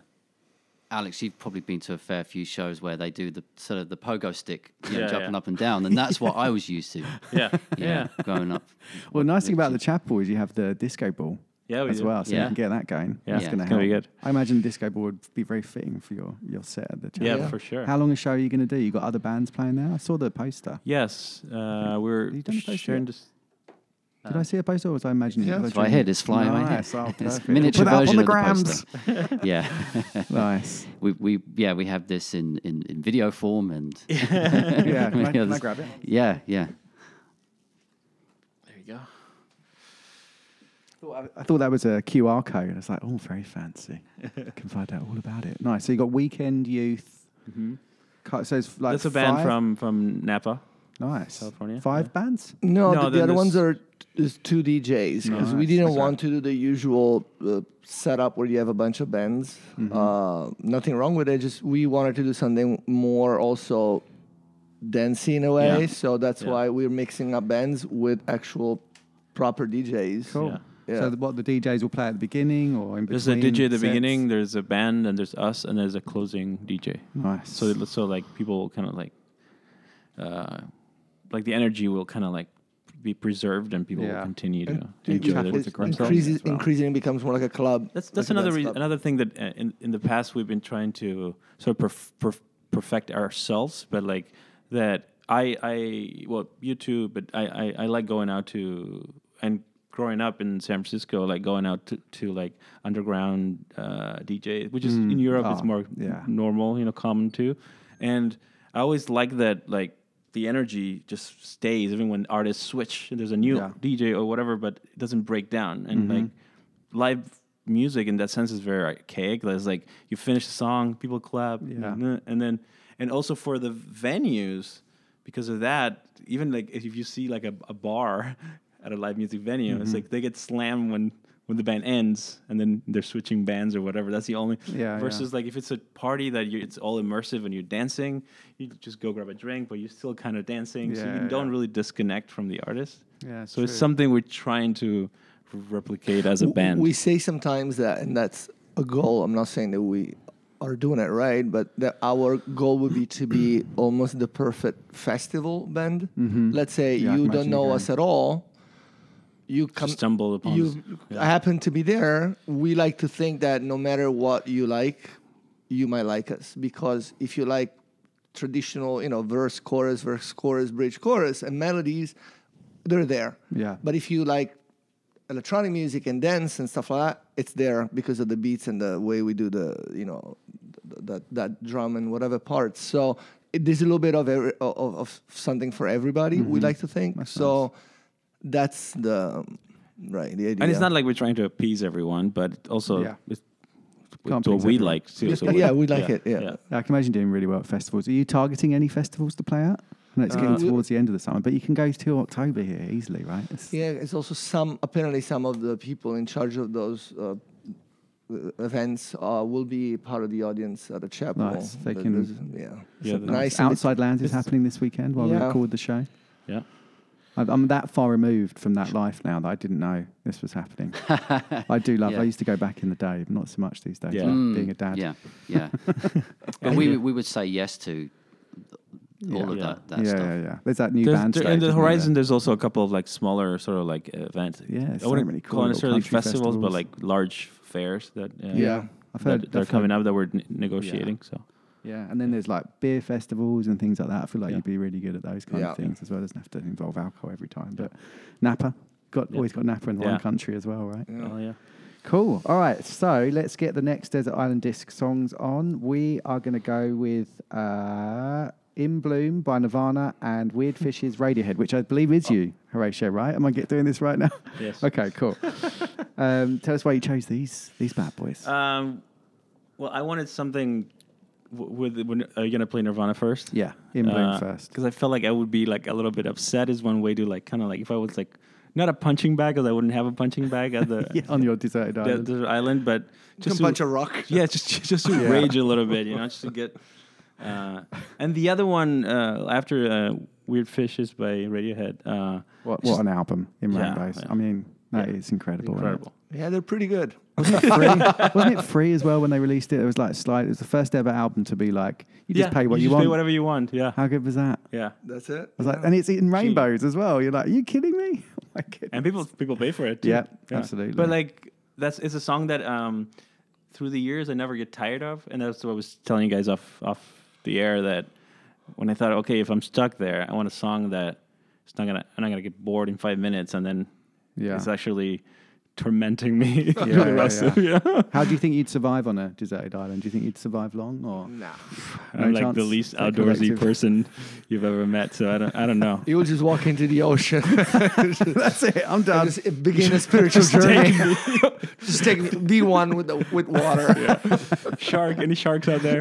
Alex, you've probably been to a fair few shows where they do the sort of the pogo stick, you know, Yeah, jumping yeah. up and down, and that's what I was used to. yeah, Yeah, yeah, growing up. Well, nice thing about the chapel is you have the disco ball yeah. We as do. well, so you can get that going. Yeah, That's it's going to gonna help. be good. I imagine the disco ball would be very fitting for your, your set at the chapel. Yeah, Yeah. for sure. How long a show are you going to do? You got other bands playing there? I saw the poster. Yes, uh, we're you done a poster sharing yet? This. Did I see a poster or was I imagining Yeah, it? Was I It's right dreaming? here. It's flying right here. Nice. Oh, It's perfect. miniature Put that version on the of the poster. yeah, nice. we, we yeah we have this in, in, in video form and Yeah, can I, can I grab it? yeah yeah There you go. I thought that was a QR code. I was like, oh, very fancy. Can find out all about it. Nice. So you got Weekend Youth. Mm-hmm. Ca- So it's like That's a band five- from from Napa. Nice California, Five yeah. bands. No, No, the, the then other ones are is two DJs because we didn't want to do the usual uh, setup where you have a bunch of bands. Mm-hmm. Uh, nothing wrong with it. Just we wanted to do something more also dancey in a way. Yeah. So that's Yeah. why we're mixing up bands with actual proper DJs. Cool. Yeah. Yeah. So the, what the DJs will play at the beginning or in between? There's a DJ at the sets? beginning. There's a band, and there's us, and there's a closing DJ. Nice. So it- so like people kind of like, uh, like the energy will kind of like be preserved, and people Yeah. will continue to And enjoy chapel it. is a great song increases, as well. increasingly becomes more like a club. That's that's a another reason, another thing that uh, in in the past we've been trying to sort of perf- perf- perfect ourselves, but like that I I well you too, but I, I I like going out to and growing up in San Francisco, like going out to, to like underground uh, DJ, which is in Europe it's Oh, more yeah. normal, you know, common too, and I always like that like. The energy just stays even when artists switch. There's a new Yeah. DJ or whatever, but it doesn't break down. And like live music in that sense is very archaic. It's like you finish the song, people clap, Yeah. and and then and also for the venues because of that. Even like if you see like a, a bar at a live music venue, Mm-hmm. it's like they get slammed when when the band ends and then they're switching bands or whatever. That's the only. Yeah, Versus like if it's a party that you it's all immersive and you're dancing, you just go grab a drink, but you're still kind of dancing, so Yeah, you don't really disconnect from the artist. Yeah, it's So it's something we're trying to replicate as a W- band. We say sometimes that, and that's a goal. I'm not saying that we are doing it right, but that our goal would be to be almost the perfect festival band. Mhm. Let's say Yeah, you don't know you us at all. You come, stumble upon you. Yeah. happen to be there. We like to think that no matter what you like, you might like us because if you like traditional, you know, verse, chorus, verse, chorus, bridge, chorus, and melodies, they're there. Yeah. But if you like electronic music and dance and stuff like that, it's there because of the beats and the way we do the, you know, that that drum and whatever parts. So it, there's a little bit of, every, of of something for everybody. We Mhm. like to think. so that's the right the idea. and it's not like we're trying to appease everyone, but also Yeah. it's Can't what please we everyone. like too. Yes, so yeah, we like it, yeah. I can imagine doing really well at festivals. Are you targeting any festivals to play at? I know it's getting Uh, towards the end of the summer, but you can go to October here easily, right? It's- Yeah, it's also some apparently some of the people in charge of those uh, uh, events uh, will be part of the audience at the chapel. Nice. They Th- can- there's- yeah, Yeah, So nice. and it's- Outside Lands is happening this weekend while we Yeah. record the show. Yeah. I'm- I'm that far removed from that life now that I didn't know this was happening. I do love. Yeah. I used to go back in the day, but not so much these days. Yeah. like Mm, being a dad. Yeah, yeah. but we we would say yes to all of Yeah. that, that yeah, stuff. yeah, yeah. There's that new There's- band. there- stage, in the isn't there? horizon, there's also a couple of like smaller sort of like events. Yeah, I wouldn't many cool call necessarily country festivals, but like large fairs that uh, Yeah, I've heard that, that are coming up that we're n- negotiating. So Yeah, and then there's like beer festivals and things like that. I feel like Yeah. you'd be really good at those kind Yeah. of things as well. Doesn't have to involve alcohol every time. But Napa, got Yeah. always got Napa in the Yeah. one country as well, right? Yeah. oh yeah, Cool. All right, so let's get the next Desert Island Disc songs on. We are going to go with uh, "In Bloom" by Nirvana and "Weird Fishes" Radiohead, which I believe is you, Horacio. Right? Am I get doing this right now? yes. okay, cool. um, tell us why you chose these these bad boys. Um, well, I wanted something. W- With when are you gonna play Nirvana first? yeah, "In Bloom" first. because I felt like I would be like a little bit upset. Is one way to like kind of like if I was like not a punching bag because I wouldn't have a punching bag at the Yeah, on your deserted the, island. the island, but Just just a to- bunch of rock. yeah, just just to Yeah. rage a little bit, you know, just to get. Uh, and the other one uh, after uh, Weird Fishes by Radiohead. Uh, What, what an album in Yeah, Rainbows. yeah. I mean, that is Yeah. incredible. isn't it? incredible. Yeah, they're pretty good. Wasn't it free? Wasn't it free as well when they released it? It was like slide. It was the first ever album to be like you just yeah, pay what you, just want. Pay whatever you want. Yeah, How good was that? yeah. That's it. I was like, and it's in rainbows as well. You're like, are you kidding me? Oh my goodness. and people people pay for it. Too. Yeah, absolutely. But like that's it's a song that um, through the years I never get tired of, and that's what I was telling you guys off off the air that when I thought, okay, if I'm stuck there, I want a song that it's not gonna I'm not gonna get bored in five minutes, and then Yeah. it's actually tormenting me for Yeah, the yeah, rest yeah. of yeah. How do you think you'd survive on a deserted island? Do you think you'd survive long or? Nah. I'm like the least outdoorsy collective. person you've ever met, so I don't I don't know. You'll just walk into the ocean. That's it. I'm done. just begin a spiritual journey. just take me, be one with the with water. Shark, any sharks out there?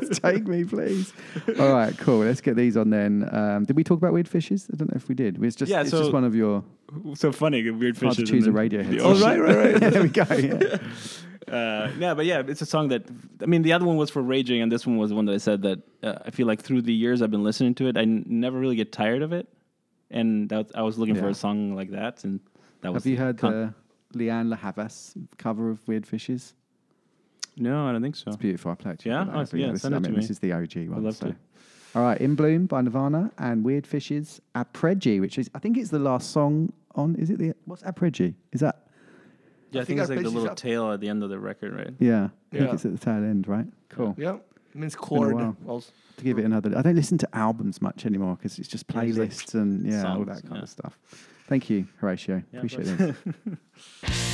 Just take me, please. All right, cool. Let's get these on then. Um, did we talk about weird fishes? I don't know if we did. It's just, Yeah, it's so- just one of your. so funny, weird Hard fishes. to choose a and then radio the hit. Oh, right, right, right. There we go. Yeah. Uh, yeah, but yeah, it's a song that I mean, the other one was for raging, and this one was the one that I said that uh, I feel like through the years I've been listening to it, I n- never really get tired of it, and that, I was looking for a song like that, and that was. Have you heard con- the Lianne La Havas cover of Weird Fishes? No, I don't think so. It's beautiful. I play it. Yeah? Oh, yeah, this, send I it to mean, me. this is the OG one. I love so. to. All right, In Bloom by Nirvana and Weird Fishes at Arpeggi, which is I think it's the last song on. Is it the what's Arpeggi? Is that Yeah, I, I think, think it's like the little up. tail at the end of the record, right? yeah? I think Yeah. it's at the tail end, right? Cool. Yeah, it means been chord. while. Also. To give it another, I don't listen to albums much anymore because it's just it's like playlists and yeah, all songs, that kind yeah. of stuff. Thank you, Horacio. Yeah, Appreciate it.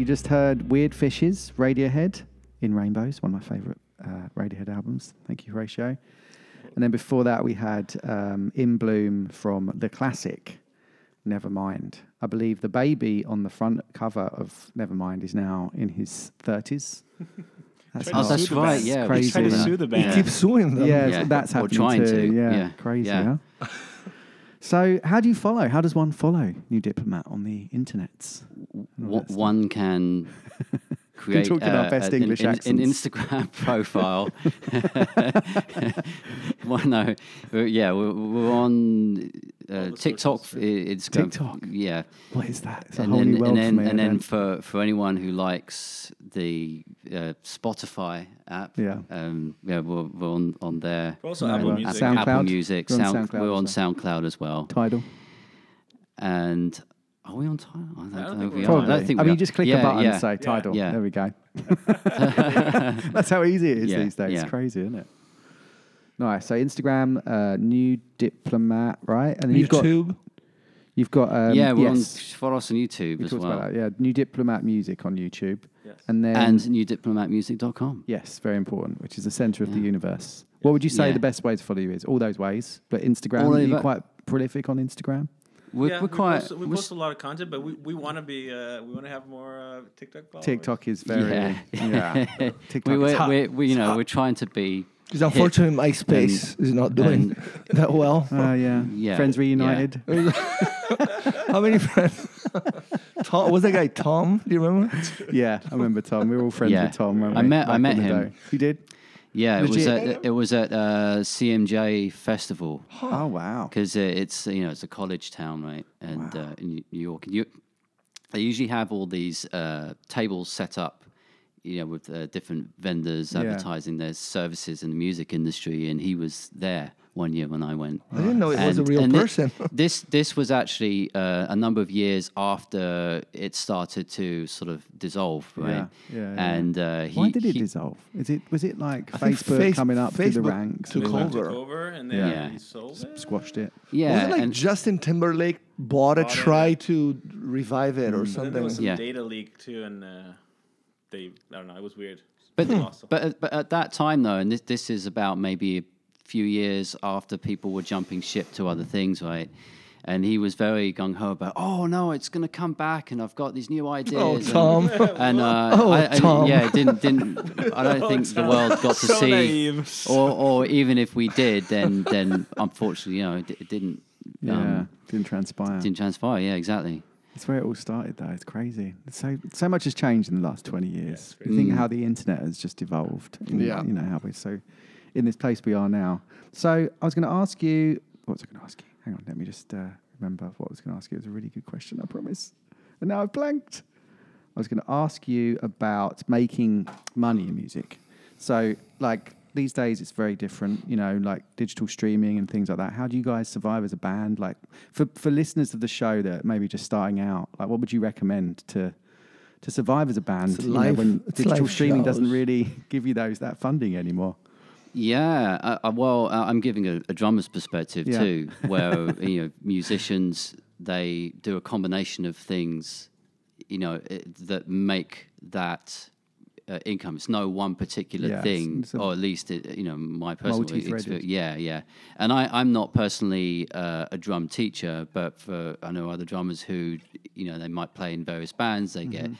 You just heard Weird Fishes, Radiohead in Rainbows, one of my favourite uh, Radiohead albums. Thank you, Horacio. And then before that, we had um, In Bloom from the classic Nevermind. I believe the baby on the front cover of Nevermind is now in his 30s. That's Oh, that's right. band. Yeah, Crazy. He's trying to Yeah. sue the He keeps suing them. Yeah, Yeah. that's Or happening trying too. to, Yeah, yeah. crazy. Yeah. Huh? So, how do you follow? How does one follow New Diplomat on the internets? What one can create talk in our uh, best an- English an, an. Instagram profile. well, no, we're- yeah, we're, we're on uh, TikTok, socials. i- Instagram. TikTok? yeah. What is that? It's a and whole then, new world and then, for me. and then for, for anyone who likes the uh, Spotify app, Yeah. um, yeah, we're, we're on, on there. We're also No, Apple uh, Music. SoundCloud? Apple Music, We're on Sound, SoundCloud we're on as well. SoundCloud as well. Tidal. And are we on Tidal? I don't, don't know think if we we're are. I don't think I mean, are. you just click yeah, a button yeah. and say Tidal. Yeah. There we go. That's how easy it is Yeah, these days. yeah. It's crazy, isn't it? Nice. So Instagram, uh, new diplomat, right? And then you've got YouTube. you've got um, yeah, we're yes, on follow us on YouTube we as talked well. about that. Yeah, new diplomat music on YouTube, Yes. and then And newdiplomatmusic.com. yes, very important, which is the center of the universe. What would you say Yeah. the best way to follow you is? All those ways, but Instagram. All are you quite prolific on Instagram? We're, yeah, we're quite. We post, we we're post a lot of content, but we, we want to be uh, we want to have more uh, TikTok followers. TikTok is very yeah. yeah. TikTok we, is we're, hot. we're, we, you know, we're trying to be. Because unfortunately, MySpace is not doing that well. Oh yeah. Yeah, Friends yeah. reunited. How many friends? Tom, was that guy Tom? Do you remember? Yeah, I remember Tom. We were all friends Yeah. with Tom. weren't I we, met- I met him. day? You did? Yeah, it was at it was at uh, CMJ Festival Oh wow. because uh, it's you know it's a college town, right? And uh, in New York, and you, they usually have all these uh, tables set up, you know, with uh, different vendors Yeah. advertising their services in the music industry, and he was there one year when I went. I didn't know it was a real and thi- person. this this was actually uh, a number of years after it started to sort of dissolve, right? Yeah, yeah, yeah. And uh, he, Why did it he- dissolve? Is it was it like I Facebook Face- coming up through the Facebook ranks? took and Took over. over and then Yeah. he sold it. squashed it. Yeah, was it like and Justin Timberlake bought it, Bought it. tried to revive it or And then there something? was some Yeah. data leak too, and uh, they I don't know. It was weird. But They lost them. but at- but at that time though, and this this is about maybe a few years after people were jumping ship to other things, right? And he was very gung ho about, oh no, it's going to come back, and I've got these new ideas. Oh, and- Tom. And, uh, Oh, I, I- Tom. yeah, didn't didn't. I don't think the world got to So see, naive. or or even if we did, then then unfortunately, you know, it, it didn't. Yeah, Um, didn't transpire. didn't transpire. Yeah, exactly. That's where it all started, though. It's crazy. So so much has changed in the last twenty years. it's you think Mm. how the internet has just evolved. in- Yeah. you know how we're so in this place we are now. So I was going to ask you. What was I going to ask you? Hang on, let me just uh, remember what I was going to ask you. It was a really good question, I promise. And now I've blanked. I was going to ask you about making money in music. So, like these days, it's very different. You know, like digital streaming and things like that. How do you guys survive as a band? Like for for listeners of the show that maybe just starting out, like what would you recommend to to survive as a band? It's you know, when digital streaming doesn't really give you those that funding anymore. Yeah, uh, uh, well, uh, I'm giving a, a drummer's perspective Yeah. too, where you know musicians they do a combination of things, you know, it, that make that uh, income. It's no one particular Yeah, thing, it's a or at least it, you know my personal experience. Yeah, yeah. And I, I'm not personally uh, a drum teacher, but for I know other drummers who, you know, they might play in various bands. They get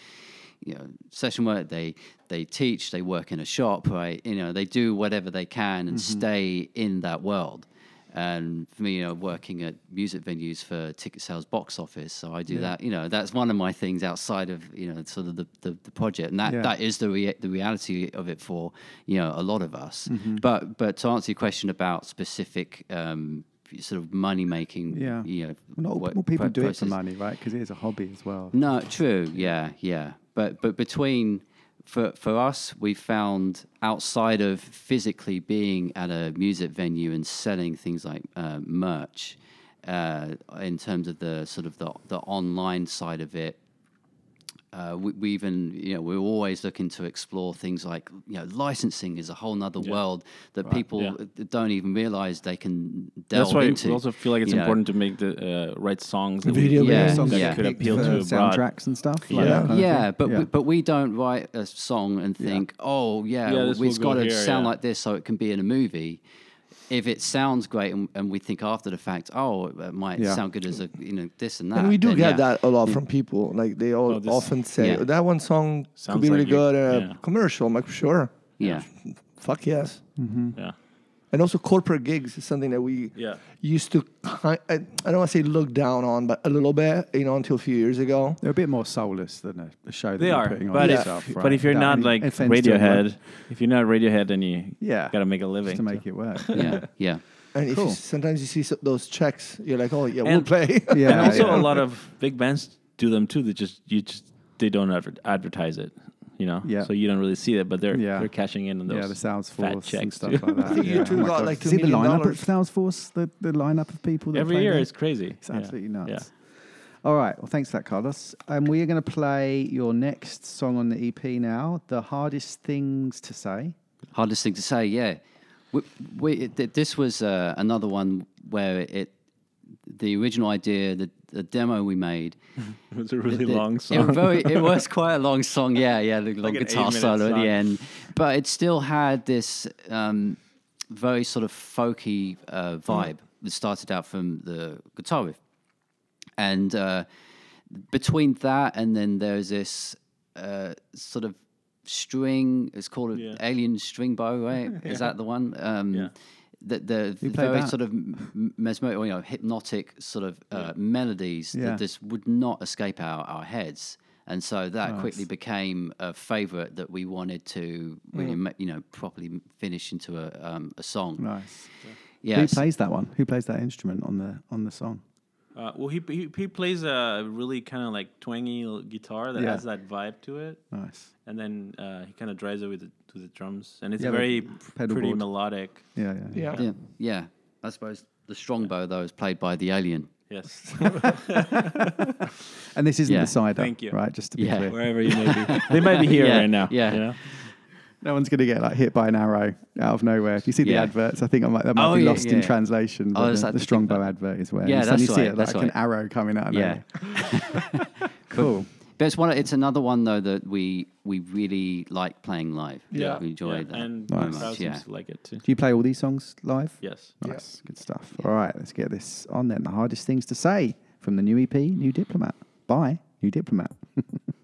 you know session work they they teach they work in a shop right you know they do whatever they can and stay in that world and for me you know working at music venues for ticket sales box office so i do that you know that's one of my things outside of you know sort of the the, the project and that Yeah. that is the rea- the reality of it for you know a lot of us but but to answer your question about specific um sort of money making Yeah. you know not all, people do it for money, right? Because it is a hobby as well. No, true. Yeah, yeah. But but between for for us, we found outside of physically being at a music venue and selling things like uh, merch, uh, in terms of the sort of the the online side of it, Uh, we, we even, you know, we're always looking to explore things like, you know, licensing is a whole nother Yeah. world that Right. people Yeah. uh, don't even realize they can delve That's why into. we also feel like it's you know. important to make the uh, right songs that Video we, games. that Yeah. could appeal to soundtracks and stuff. Yeah. like that kind of yeah, but yeah. We, but we don't write a song and think, oh yeah, Yeah, this it's will got to sound yeah. like this so it can be in a movie. If it sounds great and, and we think after the fact, oh, it might Yeah. sound good as a you know this and that. And we do then get yeah. that a lot from people. Like they all Oh, often say yeah. that one song could be really like you- good in a yeah. commercial. I'm like, sure, Yeah, fuck yes. Yeah. And also corporate gigs is something that we Yeah. used to. I, I don't want to say look down on, but a little bit. You know, until a few years ago. They're a bit more soulless than a, a show They you're are, putting on but yourself. if right? but if you're Without not like offense to anyone. Radiohead, if you're not Radiohead, then you yeah, gotta make a living. just to so- make it work. yeah, yeah. And if Cool. you, sometimes you see so, those checks, you're like, oh yeah, we'll play. Yeah, and also yeah. a lot of big bands do them too. They just you just they don't adver- advertise it, you know. Yeah. So you don't really see it, but they're Yeah. they're cashing in on those yeah, the Salesforce fat and checks stuff too. like that. I yeah. U2 got God. like See $2 the million lineup dollars. of Salesforce, the, the lineup of people. That Every year there? it's crazy. It's Yeah. absolutely nuts. Yeah. All right. Well, thanks for that, Carlos. Um, we are going to play your next song on the EP now. The hardest things to say. Hardest thing to say, yeah. We, we, it, this was uh, another one where it, the original idea, the, the demo we made. It was a really long It, song. very, it was quite a long song, yeah, yeah, the long guitar solo at the end. But it still had this um, very sort of folky uh, vibe that started out from the guitar riff. And uh, between that and then there's this uh, sort of string, it's called an Yeah. alien string bow, right? Is that the one? Um, Yeah. The, the Who played very that? sort of m- mesmeric, or, you know, hypnotic sort of uh, melodies Yeah. that just would not escape our, our heads. And so that quickly became a favorite that we wanted to really, ma- you know, properly finish into a, um, a song. Nice. Yeah, Who plays that one? Who plays that instrument on the on the song? Uh, well, he, he he plays a really kind of like twangy guitar that Yeah. has that vibe to it, Nice. and then uh, he kind of drives it with the, with the drums, and it's Yeah, very pedal pretty board. melodic. Yeah, yeah. yeah. yeah. yeah, yeah. I suppose the strongbow though is played by the alien. Yes, And this isn't Yeah. the cider, Thank you. right? Just to be Yeah. clear, wherever you may be, they might be here Yeah, right now. yeah. you know? no one's going to get like hit by an arrow out of nowhere. If you see the Yeah. adverts, I think I might, that might Oh, be yeah, lost in translation. Oh, But is the, the the strongbow advert is where Yeah, you suddenly that's see right, it that's like an arrow coming out of Yeah. nowhere. cool. But it's one. It's another one though that we we really like playing live. Yeah. we enjoy Yeah, that and very the Nice. crowd much. seems Yeah. to like it too. Do you play all these songs live? Yes. Nice, good stuff. All right, let's get this on then. The hardest things to say from the new EP, New Diplomat. Bye, New Diplomat.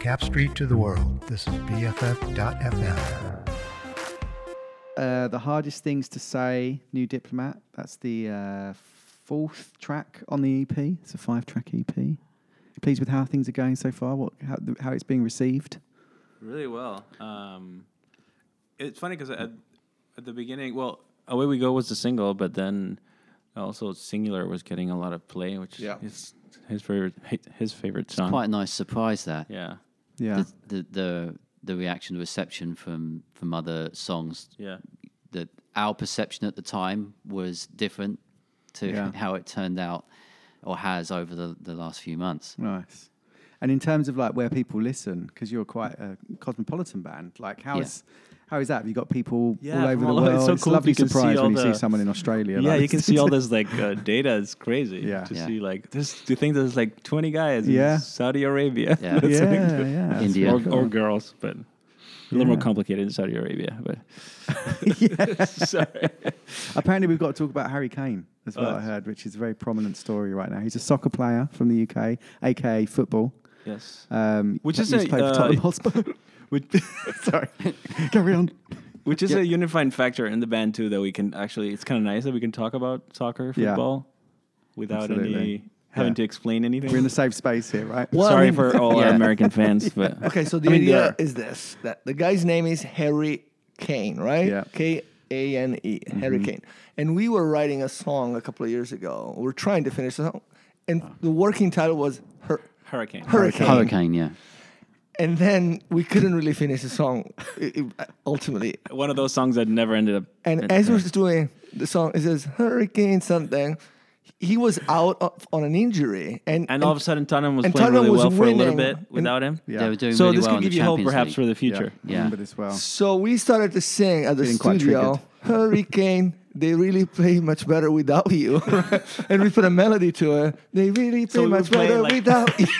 Cap Street to the world, this is BFF.FM. Uh, the hardest things to say, New Diplomat. That's the uh, fourth track on the EP. It's a five-track EP. Pleased with how things are going so far. What how, how it's being received? Really well. Um, it's funny because at, at the beginning, well, Away We Go was the single, but then also Singular was getting a lot of play, which Yeah. is his favorite his favorite song. Quite a nice surprise that. Yeah. Yeah. The the the, the reaction, the reception from from other songs. Yeah. That our perception at the time was different to Yeah. how it turned out or has over the, the last few months. Nice. And in terms of like where people listen, because you're quite a cosmopolitan band, like how Yeah. is how is that? Have you got people Yeah, all over the all world? it's so it's cool a lovely you surprise all when you see someone in Australia. Yeah, like you can see all this like uh, data. It's crazy. Yeah. To Yeah. see like this. Do you think there's like 20 guys Yeah. in Saudi Arabia? Yeah. Yeah, like, yeah, India. or, cool. or girls, but a little more complicated in Saudi Arabia. But yeah. sorry. Apparently, we've got to talk about Harry Kane as well. Oh. I heard, which is a very prominent story right now. He's a soccer player from the UK, aka football. Yes. Um, Which is used a, to play for uh, Tottenham Hotspur. Which, Sorry, carry on. which is Yeah. a unifying factor in the band too. That we can actually, it's kind of nice that we can talk about soccer, Yeah. football, without Absolutely. any having Yeah. to explain anything. We're in a safe space here, right? Well, I Sorry mean- for all our American fans, but Okay, so the I mean, idea is this: that the guy's name is Harry Kane, right? Yeah. K A N E, Harry mm-hmm. Kane. And we were writing a song a couple of years ago. We are trying to finish the song, and the working title was Hur- Hurricane. Hurricane. Hurricane, yeah. And then we couldn't really finish the song i- i- ultimately. One of those songs that never ended up. And as we're doing the song, it says Hurricane something. He was out of, on an injury, and And all of a sudden, Tottenham was playing Tottenham really was well for a little bit without him. Yeah. They were doing So really this well could give the you hope, perhaps, League. for the future. Yeah, Yeah. remember this well. So we started to sing at the Feeling quite studio. Hurricane, they really play much better without you. and we put a melody to it. They really play So much playing better like- without you.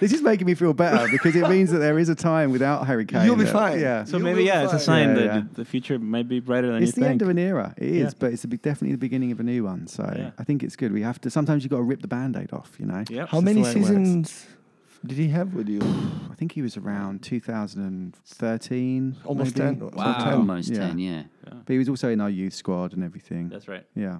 This is making me feel better because it means that there is a time without Harry Kane. You'll be fine. Yeah. So You maybe will yeah, it's a sign Yeah, that yeah. the- the future might be brighter than It's you the think. end of an era. It is, Yeah. but it's a big, definitely the beginning of a new one. So Yeah. I think it's good. We have to. Sometimes you have got to rip the band-aid off. You know. Yep. How It's many the works. seasons did he have with you? I think he was around 2013. Almost maybe. 10. Wow. Sometime. Almost Yeah. 10, yeah. But he was also in our youth squad and everything. That's right. Yeah.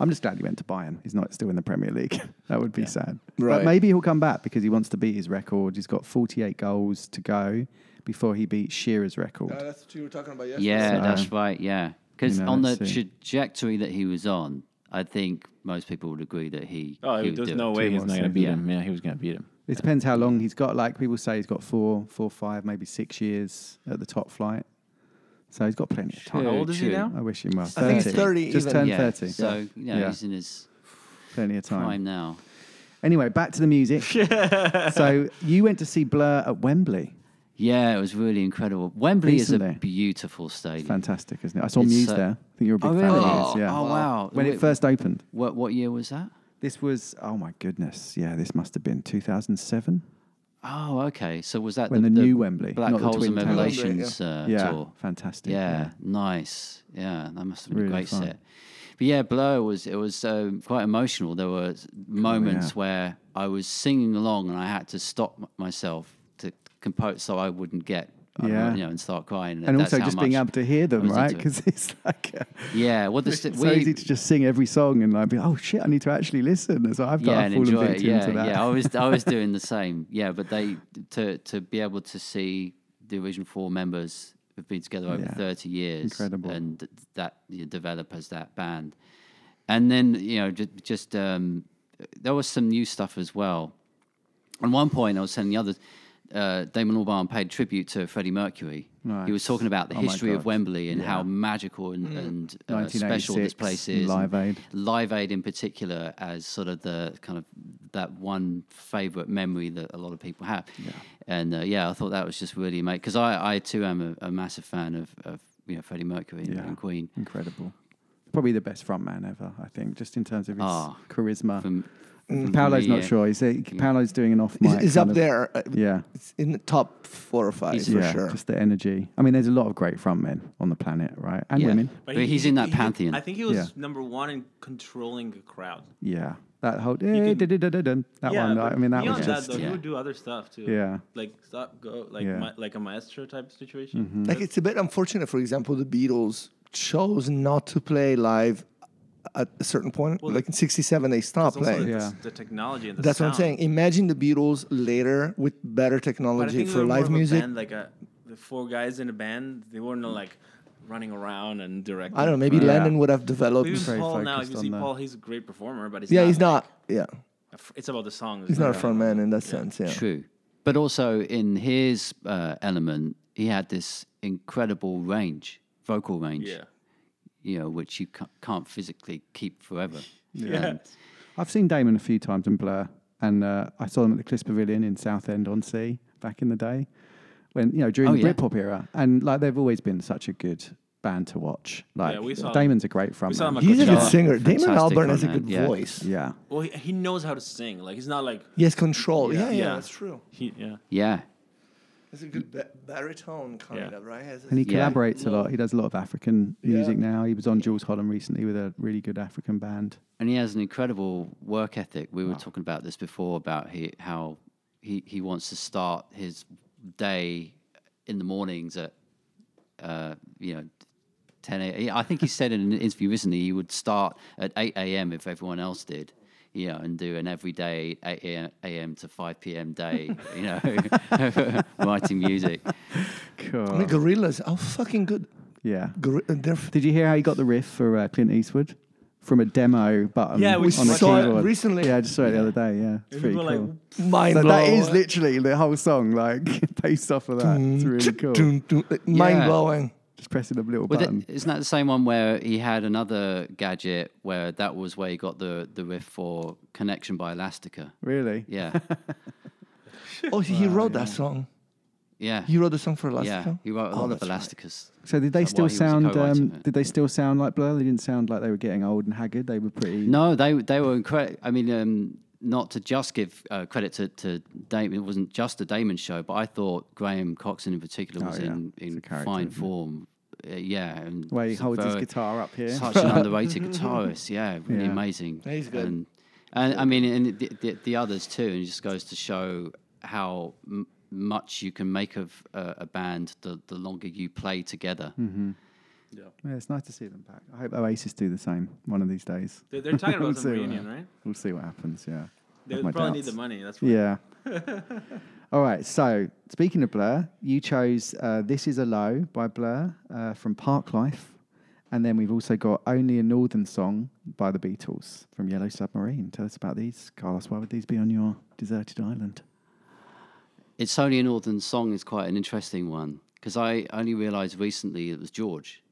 I'm just glad he went to Bayern. He's not still in the Premier League. that would be sad. Right. But maybe he'll come back because he wants to beat his record. He's got 48 goals to go before he beats Shearer's record. Uh, that's what you were talking about yesterday. Yeah, So- that's right. Yeah, because You know, on the see. trajectory that he was on, I think most people would agree that he. Oh, he would there's no it. way he's not going to beat seasons. him. Yeah, he was going to beat him. It depends how long he's got. Like people say, he's got four, four, five, maybe six years at the top flight. So he's got plenty of time. How old is he now? I wish him well. I think he's 30 Just even. turned Yeah, 30. So you know, Yeah. he's in his Plenty of time. prime now. Anyway, back to the music. so you went to see Blur at Wembley. Yeah, it was really incredible. Wembley is Recently. a beautiful stadium. Fantastic, isn't it? I saw It's uh, Muse so- there. I think you're a big Oh, fan really? of Muse. Yeah. Oh, wow. When it first opened. What what year was that? This was, oh my goodness. Yeah, this must have been 2007. Oh, okay. So was that When the new Wembley, Black not the Holes and. Revelations uh, Yeah, tour? fantastic, Yeah, yeah. nice. Yeah, that must have been Really a great fun. set. But yeah, Blur was it was um, quite emotional. There were moments yeah. where I was singing along and I had to stop myself to compose so I wouldn't get I don't know, Yeah. you know and start crying. And That's also just being able to hear them, right? into it. Because it's like, uh, Yeah, well, the it's st- so we- easy to just sing every song and like be, oh shit, I need to actually listen. So I've got yeah, to and fall enjoy it. victim Yeah, to that. yeah. I was I was doing the same. Yeah, but they to to be able to see the original four members have been together over Yeah. thirty years, Incredible. and that you develop as that band, and then you know just, just um, there was some new stuff as well. At one point, I was telling the others. Uh, Damon Albarn paid tribute to Freddie Mercury. He was talking about the Oh history of Wembley and Yeah. how magical and, and uh, special this place is. Live Aid. Live Aid in particular as sort of the kind of that one favorite memory that a lot of people have. Yeah. And uh, yeah, I thought that was just really amazing because I, I too am a, a massive fan of, of you know Freddie Mercury and, Yeah. and Queen. Incredible. Probably the best frontman ever, I think, just in terms of his Ah, charisma. from- Mm, from Paolo's me, not uh, sure. He's uh, mm. Paolo's doing an off He's, mic. he's kind up of- there. uh, Yeah. It's in the top four or five for yeah, sure. just the energy. I mean, there's a lot of great frontmen on the planet, right? And women. But he's in that pantheon. I think he was Yeah. number one in controlling a crowd. Yeah. That whole You eh, can- that yeah, one. but I mean, that beyond was that, just though, he would do other stuff too. Yeah. like stop, go, like Yeah. ma- like a maestro type situation. Mm-hmm. Like it's a bit unfortunate. For example, the Beatles chose not to play live at a certain point. Well, like in '67, they stopped playing. Yeah. the technology and the That's what I'm saying. Imagine the Beatles later with better technology for live music. band, like a, the four guys in a band, they weren't like running around and directing. I don't know. Maybe Lennon would have developed. Even Paul now, if you see Paul, he's a great performer, but he's yeah, not he's not. Yeah, a f- It's about the songs. he's not a front man in that sense. Yeah. True. But also in his uh, element, he had this incredible range, vocal range. Yeah. You know, which you ca- can't physically keep forever. Yeah. And I've seen Damon a few times in Blur, and uh, I saw them at the Cliffs Pavilion in Southend on Sea back in the day, when you know during Oh, the yeah. Britpop era, and like they've always been such a good band to watch. Like we saw- Damon's a great we frontman. at He's a good singer. Damon Fantastic Albarn has a good yeah. voice. Yeah, Well, he, he knows how to sing. Like he's not like He has control. Yeah, yeah, that's true. He, yeah. yeah. It's a good ba- baritone kind Yeah. of, right? Has and he Yeah. collaborates a lot. He does a lot of African Yeah. music now. He was on Jools Holland recently with a really good African band. And he has an incredible work ethic. We were talking about this before about he, how he, he wants to start his day in the mornings at, uh, you know, 10 a.m. I think he said in an interview recently he would start at 8 a.m. if everyone else did, you know, and do an everyday 8 a.m. to 5 p.m. day, you know, writing music. Cool. I mean, Gorillaz, how fucking good. Yeah. Gor- f- Did you hear how he got the riff for uh, Clint Eastwood from a demo button? Yeah, we on the saw it recently. Yeah, I just saw it the other day. Yeah, it's pretty cool. were like, mind so that is literally the whole song, like based off of that. It's really cool. Dun, dun, Mind Yeah. blowing. Just pressing the little Well, button. that, isn't that the same one where he had another gadget where that was where he got the, the riff for Connection by Elastica? Really? Yeah, Oh, he wrote that song. yeah, He wrote the song for yeah. Elastica. He wrote a Oh, lot of that's right. Elasticas. So did they still why he was a sound? Um, did they still sound like Blur? They didn't sound like they were getting old and haggard. They were pretty. No, they they were incredible. I mean, um, not to just give uh, credit to, to Damon, it wasn't just a Damon show, but I thought Graham Coxon in particular Oh, was yeah. in, in fine form. Uh, yeah, and Where he was a holds his guitar up here. Such an underrated guitarist. Yeah, really Yeah. amazing. He's good. And, and I mean, and the, the, the others too. And it just goes to show how m- much you can make of uh, a band the, the longer you play together. Mm-hmm. Yeah, it's nice to see them back. I hope Oasis do the same one of these days. They're, they're talking We'll about some see what reunion, right? We'll see what happens. Yeah, They Have my probably need the money. That's why. Yeah. All right. So speaking of Blur, you chose uh, "This Is a Low" by Blur uh, from Parklife, and then we've also got "Only a Northern Song" by the Beatles from Yellow Submarine. Tell us about these, Carlos. Why would these be on your deserted island? It's only a northern song is quite an interesting one because I only realised recently it was George.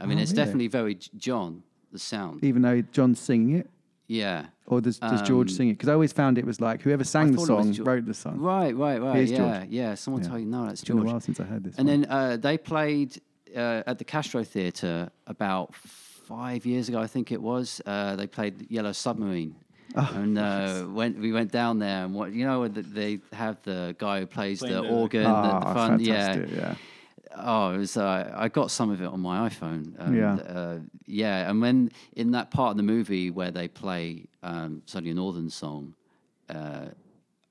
I mean, Oh, it's really? definitely very John. The sound, Even though John's singing it, yeah. or does, does George Um, sing it? Because I always found it was like whoever sang the thought it was song Jo- wrote the song. Right, right, right. Here's yeah, George. yeah. Someone Yeah. told you no, that's It's been a while since I heard this. And one. then uh, they played uh, at the Castro Theatre about five years ago, I think it was. Uh, they played Yellow Submarine. Oh, and uh, went, we went down there, and what you know, they have the guy who plays the Playing the- organ, the, Ah, the front, fantastic, yeah. yeah. Oh, it was. Uh, I got some of it on my iPhone. And, Yeah. uh, yeah. And when in that part of the movie where they play um, "It's Only a Northern Song," uh,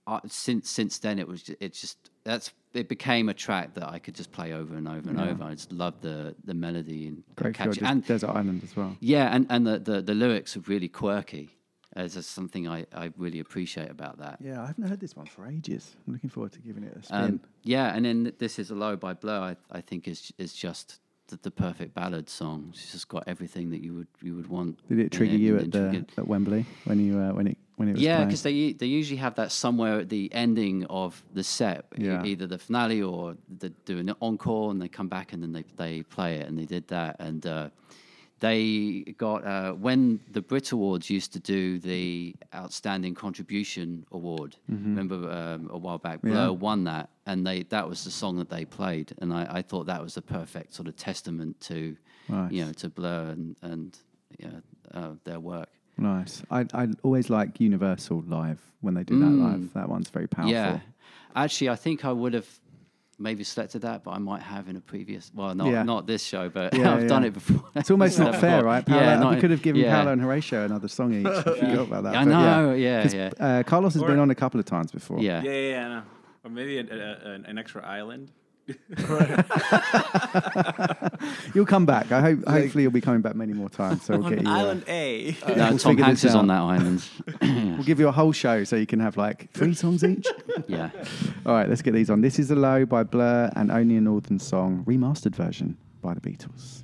I, since since then it was it just that's it became a track that I could just play over and over and Yeah. over. I just loved the the melody and Great catchy. and desert island as well. yeah, and and the, the the lyrics are really quirky. As something I, I really appreciate about that. Yeah, I haven't heard this one for ages. I'm looking forward to giving it a spin. Um, yeah, and then this is a low by Blur. I, I think is is just the, the perfect ballad song. It's just got everything that you would you would want. Did it trigger you at the at Wembley when you uh, when it when it was Yeah, because they they usually have that somewhere at the ending of the set, e- either the finale or they do an encore, and they come back and then they they play it, and they did that, and uh, they got uh, when the Brit Awards used to do the Outstanding Contribution Award. Remember um, a while back, Blur Mm-hmm. Yeah. won that, and they that was the song that they played, and I, I thought that was a perfect sort of testament to Nice. you know to Blur and and yeah, uh, their work. Nice. I I always like Universal live when they do that Mm. live. That one's very powerful. Yeah, actually, I think I would have maybe selected that, but I might have in a previous. Well, not Yeah. not this show, but Yeah, I've done it before. It's almost not fair, right? Paolo, yeah, we could have given yeah. Paolo and Horacio another song each. I forgot about that. I but know, yeah, 'Cause, yeah. Uh, Carlos has Or- been on a couple of times before. Yeah. Yeah, yeah, yeah. I. Or maybe an, a, an, an extra island. You'll come back. I hope. hopefully, you'll be coming back many more times. So we'll get you. uh, Island A. No, we'll Tom figure Hanks this is on that island. We'll give you a whole show so you can have like three songs each. yeah. All right, let's get these on. This is The Low by Blur and Only a Northern Song, remastered version by the Beatles.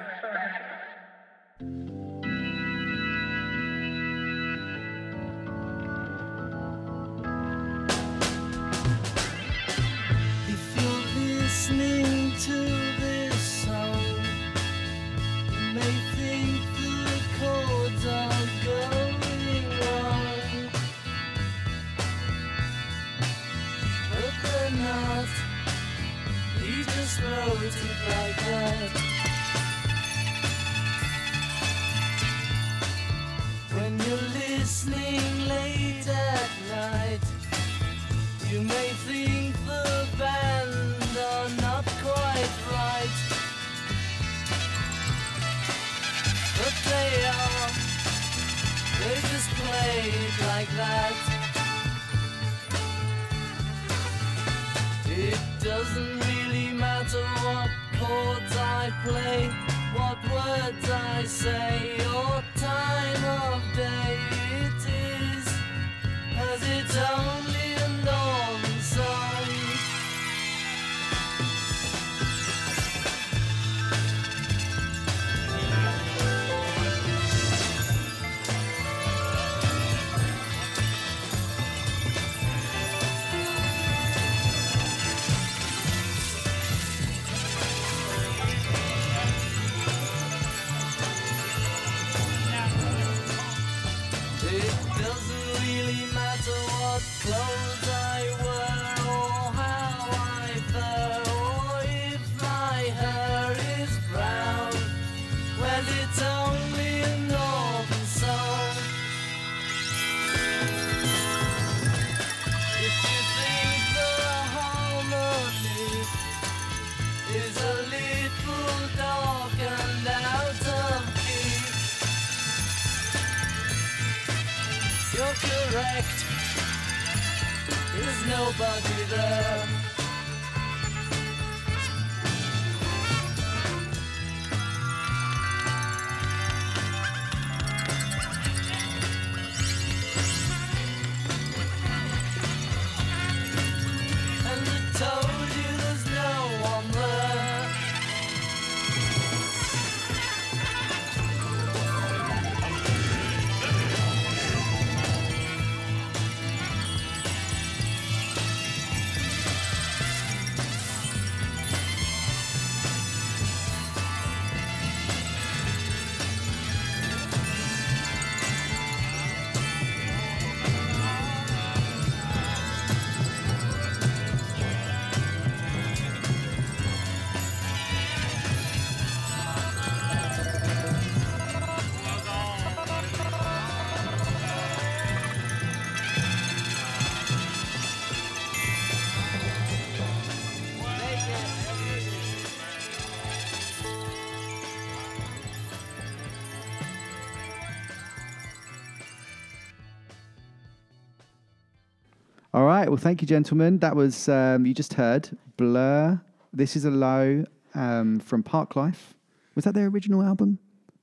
Well, thank you, gentlemen. That was um, you just heard Blur. This is a low um, from Parklife. Was that their original album,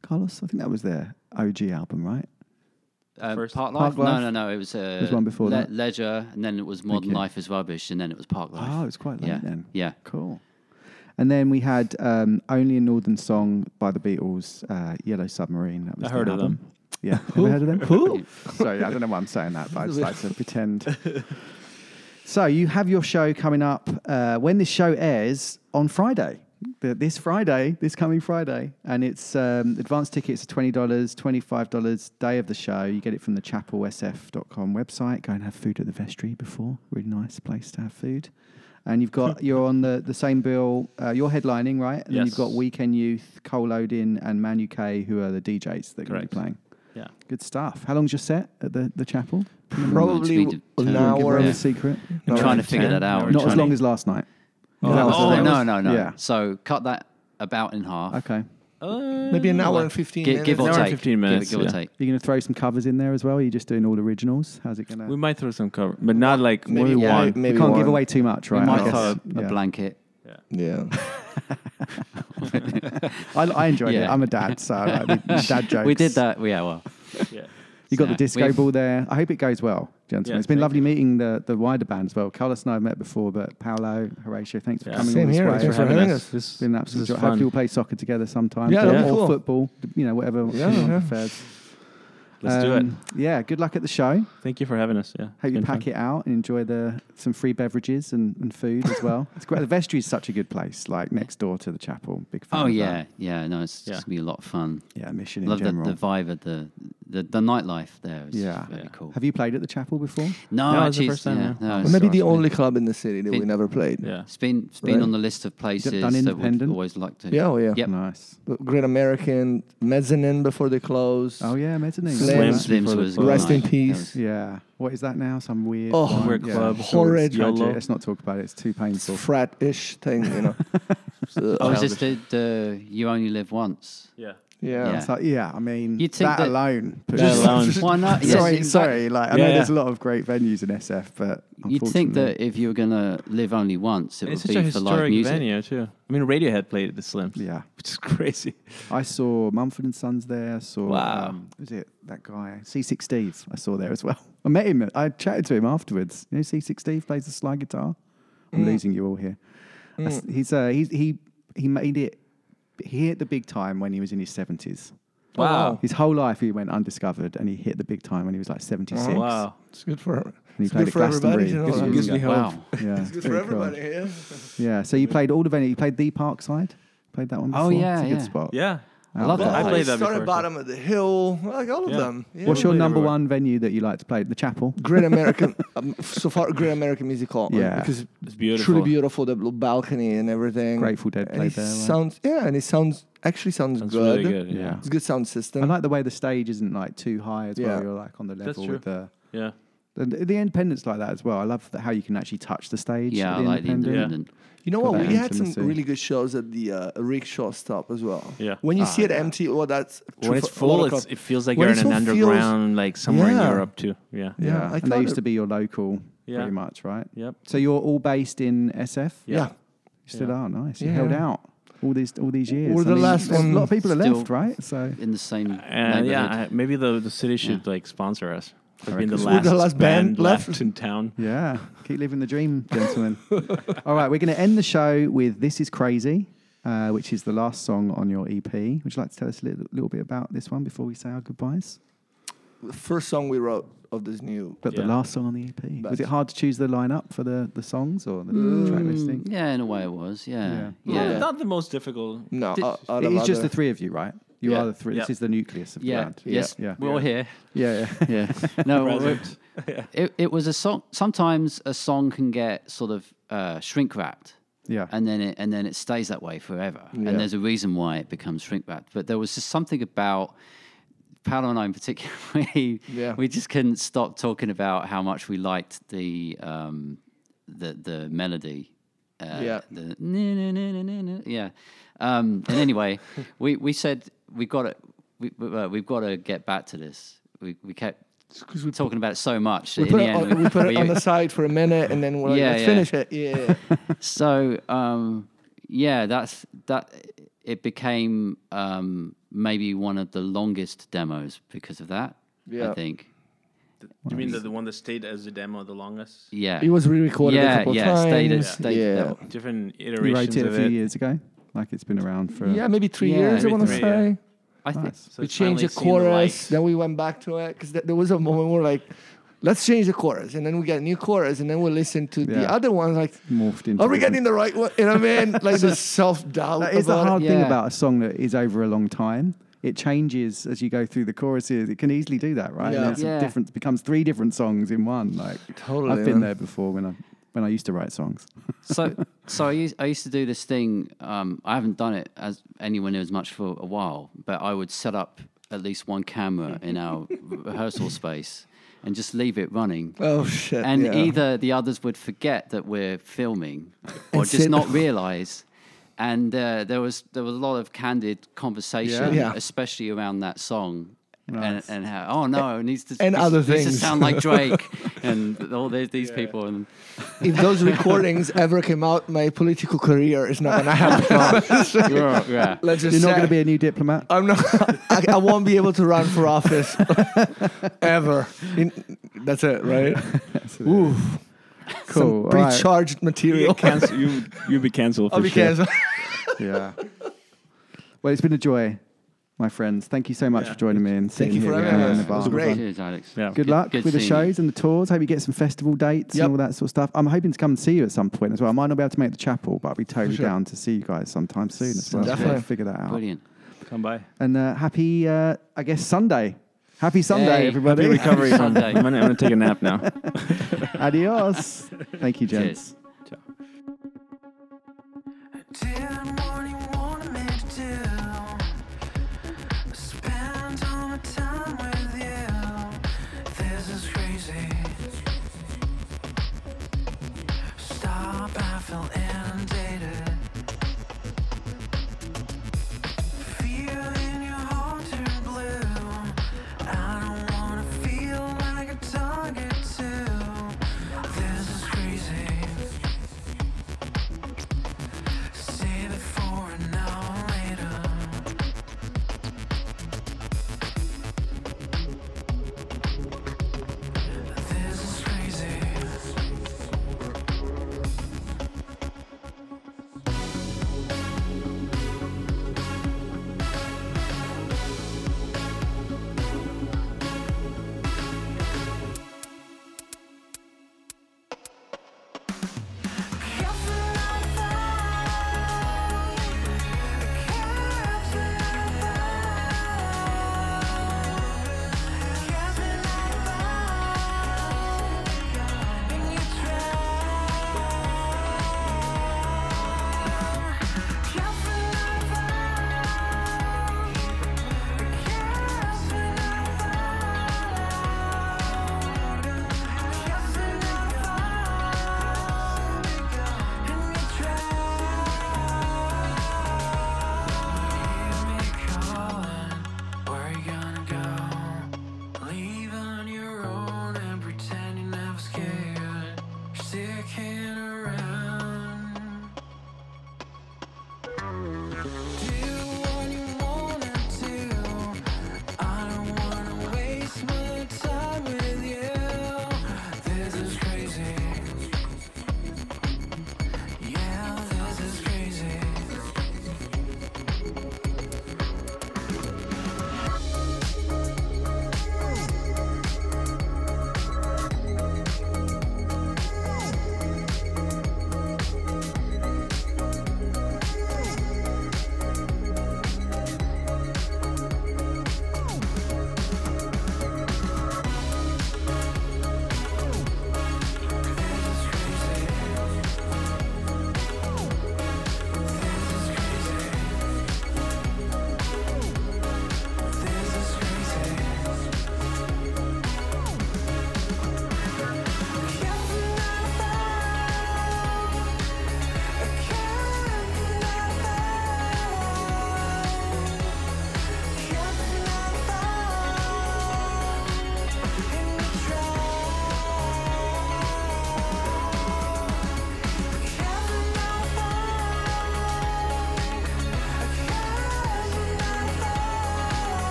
Carlos? I think that was their OG album, right? Um, First- Park Park Life? Life? No, no, no. It was, uh, There's one before that. Leisure, and then it was Modern Life is Rubbish, and then it was Parklife. Oh, it's quite late yeah. then. Yeah. Cool. And then we had um, Only a Northern Song by the Beatles, uh, Yellow Submarine. That was I the heard of them. Yeah. Ever heard of them? Who? Sorry, I don't know why I'm saying that, but I just like to pretend. So you have your show coming up uh, when this show airs on Friday. This Friday, this coming Friday, and it's um, advance tickets are twenty dollars, twenty five dollars day of the show. You get it from the chapelsf.com website. Go and have food at the vestry before. Really nice place to have food. And you've got you're on the, the same bill. Uh, you're headlining, right? And then you've got Weekend Youth, Cole Loading, and Man UK, who are the DJs that are going to be playing. Yeah. Good stuff. How long's your set at the, the chapel? Probably Speed an to- hour. Give away Yeah. secret. I'm trying to figure that out. Not as long as last night. Oh, That was- Oh, that no, was- no, no. Yeah. So cut that about in half. Okay. Uh, maybe an hour Like, and 15 gi- minutes. Give or An hour and take. 15 minutes, Give, give yeah. or take. You're going to throw some covers in there as well? Or are you just doing all originals? How's it going to? We might throw some cover, but not like Maybe maybe one. one. Maybe you can't give one. away too much, right? I might guess. throw a, a Yeah. blanket. Yeah. I, I enjoyed it. Yeah. I'm a dad, so I like the, the dad jokes. We did that. Yeah, well. Yeah. You got the disco We've- ball there. I hope it goes well, gentlemen. Yeah, it's been thank lovely meeting the, the wider band as well. Carlos and I have met before, but Paolo, Horacio, thanks for Yeah. coming Same all this here. way. Thanks for having us. This, It's been an this absolute is joy. fun. Hopefully we'll play soccer together sometime. Yeah, or, that'd be or cool. football, you know, whatever Yeah, anyone yeah. prefers. Let's do it. Um, Yeah, good luck at the show. Thank you for having us. Yeah. Hope you pack fun. it out and enjoy the some free beverages and, and food as well. it's great. The vestry is such a good place, like next door to the chapel. Big fan. Oh of yeah, that. yeah. No, it's Yeah. just gonna be a lot of fun. yeah. Mission in Love the, general. the vibe of the the, the nightlife there. Is yeah, very cool. Have you played at the chapel before? No, No, it's the actually, first time, yeah, yeah. no, Well, it's- maybe the it's been- only club in the city that we Been- never played. Yeah. It's been it's been Right. on the list of places done that independent? we'd always like to. Yeah, oh yeah. Yep. Nice. The Great American Mezzanine before they closed. Oh yeah, mezzanine. Slim. Nice. Slims before the was club. Rest in nice. peace. That was- Yeah. What is that now? Some weird. Oh, one? Weird yeah. club. Horrid. Tragic. YOLO. Let's not talk about it. It's too painful. frat-ish thing, you know. So, Oh, is this the, the you only live once? Yeah. Yeah. Yeah. It's like, yeah, I mean, You'd think that, that- alone. That pushes- alone. Why not? Yes, sorry, in fact, sorry. Like I Yeah, know there's a lot of great venues in SF, but You'd think unfortunately- that if you were gonna live only once, it It's would such a be for live historic music. venue too. I mean, Radiohead played at the Slims. Yeah. which is crazy. I saw Mumford and Sons there. I saw Wow. um, was it that guy Seasick Steve? I saw there as well. I met him. I chatted to him afterwards. You know, Seasick Steve plays the slide guitar. I'm Mm. losing you all here. I s- He's uh, he's he he made it. He hit the big time when he was in his seventies. Oh, wow. His whole life he went undiscovered, and he hit the big time when he was like seventy six. Oh, Wow. It's good for And he it's played good at for everybody. You know, Gives Gives me hope. Wow. Yeah, It's good very for cool. Yeah. Yeah. So you played all the venues. You played the Parkside. Played that one. Oh, before? Oh, yeah, it's a good yeah. spot. Yeah. I love Out that. I played that started before. bottom of the hill, like all of Yeah. them. Yeah. What's your number everywhere. one venue that you like to play? The Chapel. Great American, um, so far Great American Music Hall. Yeah. because It's beautiful. truly beautiful. The blue balcony and everything. Grateful Dead And played it there. right? sounds yeah, and it sounds actually sounds, Sounds good. really good. Yeah. Yeah. It's a good sound system. I like the way the stage isn't like too high as Yeah. well. You're like on the level with the, Yeah. the the independence like that as well. I love that how you can actually touch the stage. Yeah, at I the like the independent. independent. You know what? We had some intimacy. really good shows at the uh, rickshaw stop as well. Yeah. When you Ah, see it yeah. empty, well, that's true When it's for a lot full, of it's, clubs. it feels like When you're in it's an full, feels- underground, like somewhere in Europe too. Yeah. Yeah, Yeah, I and they thought used it- to be your local, Yeah. pretty much, right? Yep. So you're all based in SF. Yeah. yeah. You still Yeah. are nice. You Yeah. held out all these all these years. We're the last there's A lot of people are still- left, right? So in the same And neighborhood. yeah, I- maybe the, the city should like sponsor us for being the. We're last, the last band left. left. in town. yeah, keep living the dream, gentlemen. all right, we're going to end the show with "This Is Crazy." Uh, which is the last song on your EP. Would you like to tell us a little, little bit about this one before we say our goodbyes? The first song we wrote of this new. But the last song on the EP. Was it hard to choose the lineup for the, the songs or the track listing? Mm, yeah, in a way it was. Yeah, Yeah. yeah. Not, not the most difficult. No, Did- out, out It of is just the three of you, right? You Yeah. are the three. This Yeah. is the nucleus of the Yeah. band. Yes. Yeah. We're all here. Yeah, yeah. Yeah. No, it, Present. it, it was a song. Sometimes a song can get sort of uh, shrink wrapped. Yeah. And then it and then it stays that way forever. Yeah. And there's a reason why it becomes shrink wrapped. But there was just something about Paolo and I in particular. We, Yeah. we just couldn't stop talking about how much we liked the um, the the melody. Uh, Yeah. The yeah. Um, and anyway, we, we said we've got to we, we- uh, we've got to get back to this. We we kept we talking about it so much. We put, in it the on, end, we put it on the side for a minute, and then we're like, Yeah, let's yeah. finish it. Yeah. so um, yeah, that's that. It became um, maybe one of the longest demos because of that. Yeah. I think. You mean the, the one that stayed as a demo the longest? Yeah, It was re-recorded a yeah, couple yeah, Stayed, times. stayed, Yeah. Different You iterations wrote it a few it. years ago, like it's been around for. yeah, maybe three Yeah, years. I want to three, yeah. say. I think. Nice. So we it's changed the chorus, light. then we went back to it because th- there was a moment where we're like, let's change the chorus, and then we get a new chorus, and then we listen to the other ones like, Morphed into. are we different- getting the right one? You know what I mean? Like the self doubt. That is the about it. hard thing Yeah. about a song that is over a long time. It changes as you go through the choruses. It can easily do that, right? And Yeah. it's a Yeah. different becomes three different songs in one. Like Totally, I've been man. there before when I when I used to write songs. so so I used, I used to do this thing. Um, I haven't done it as anyone as much for a while, but I would set up at least one camera in our rehearsal space and just leave it running. Oh shit! and yeah. either the others would forget that we're filming or just not realize and uh, there was there was a lot of candid conversation Yeah. Yeah. especially around that song and, and how oh no it needs to And this other needs to sound like Drake and all these, these people and if those recordings ever came out, my political career is not gonna happen. yeah, yeah. Let's just You're not going to be a new diplomat. I'm not. I, I won't be able to run for office ever. In, that's it, right? Ooh, Cool. Some pre-charged material. Cancel, you you'll be canceled for I'll be sure. canceled. Yeah. Well, it's been a joy, my friends. Thank you so much for joining me and Thank sitting you for here with having me in us. the It bar. was great. cheers Alex Yeah. Good luck good with the seeing shows and the tours. Hope you get some festival dates Yep. and all that sort of stuff. I'm hoping to come and see you at some point as well. I might not be able to make the chapel, but I'll be totally sure. down to see you guys sometime soon as well. Definitely. We'll figure that out. brilliant Come by. And uh, happy, uh, I guess, Sunday. Happy Sunday, Hey, everybody. Happy recovery. Sunday. I'm gonna, take a nap now. Adios. Thank you, gents. cheers Till summertime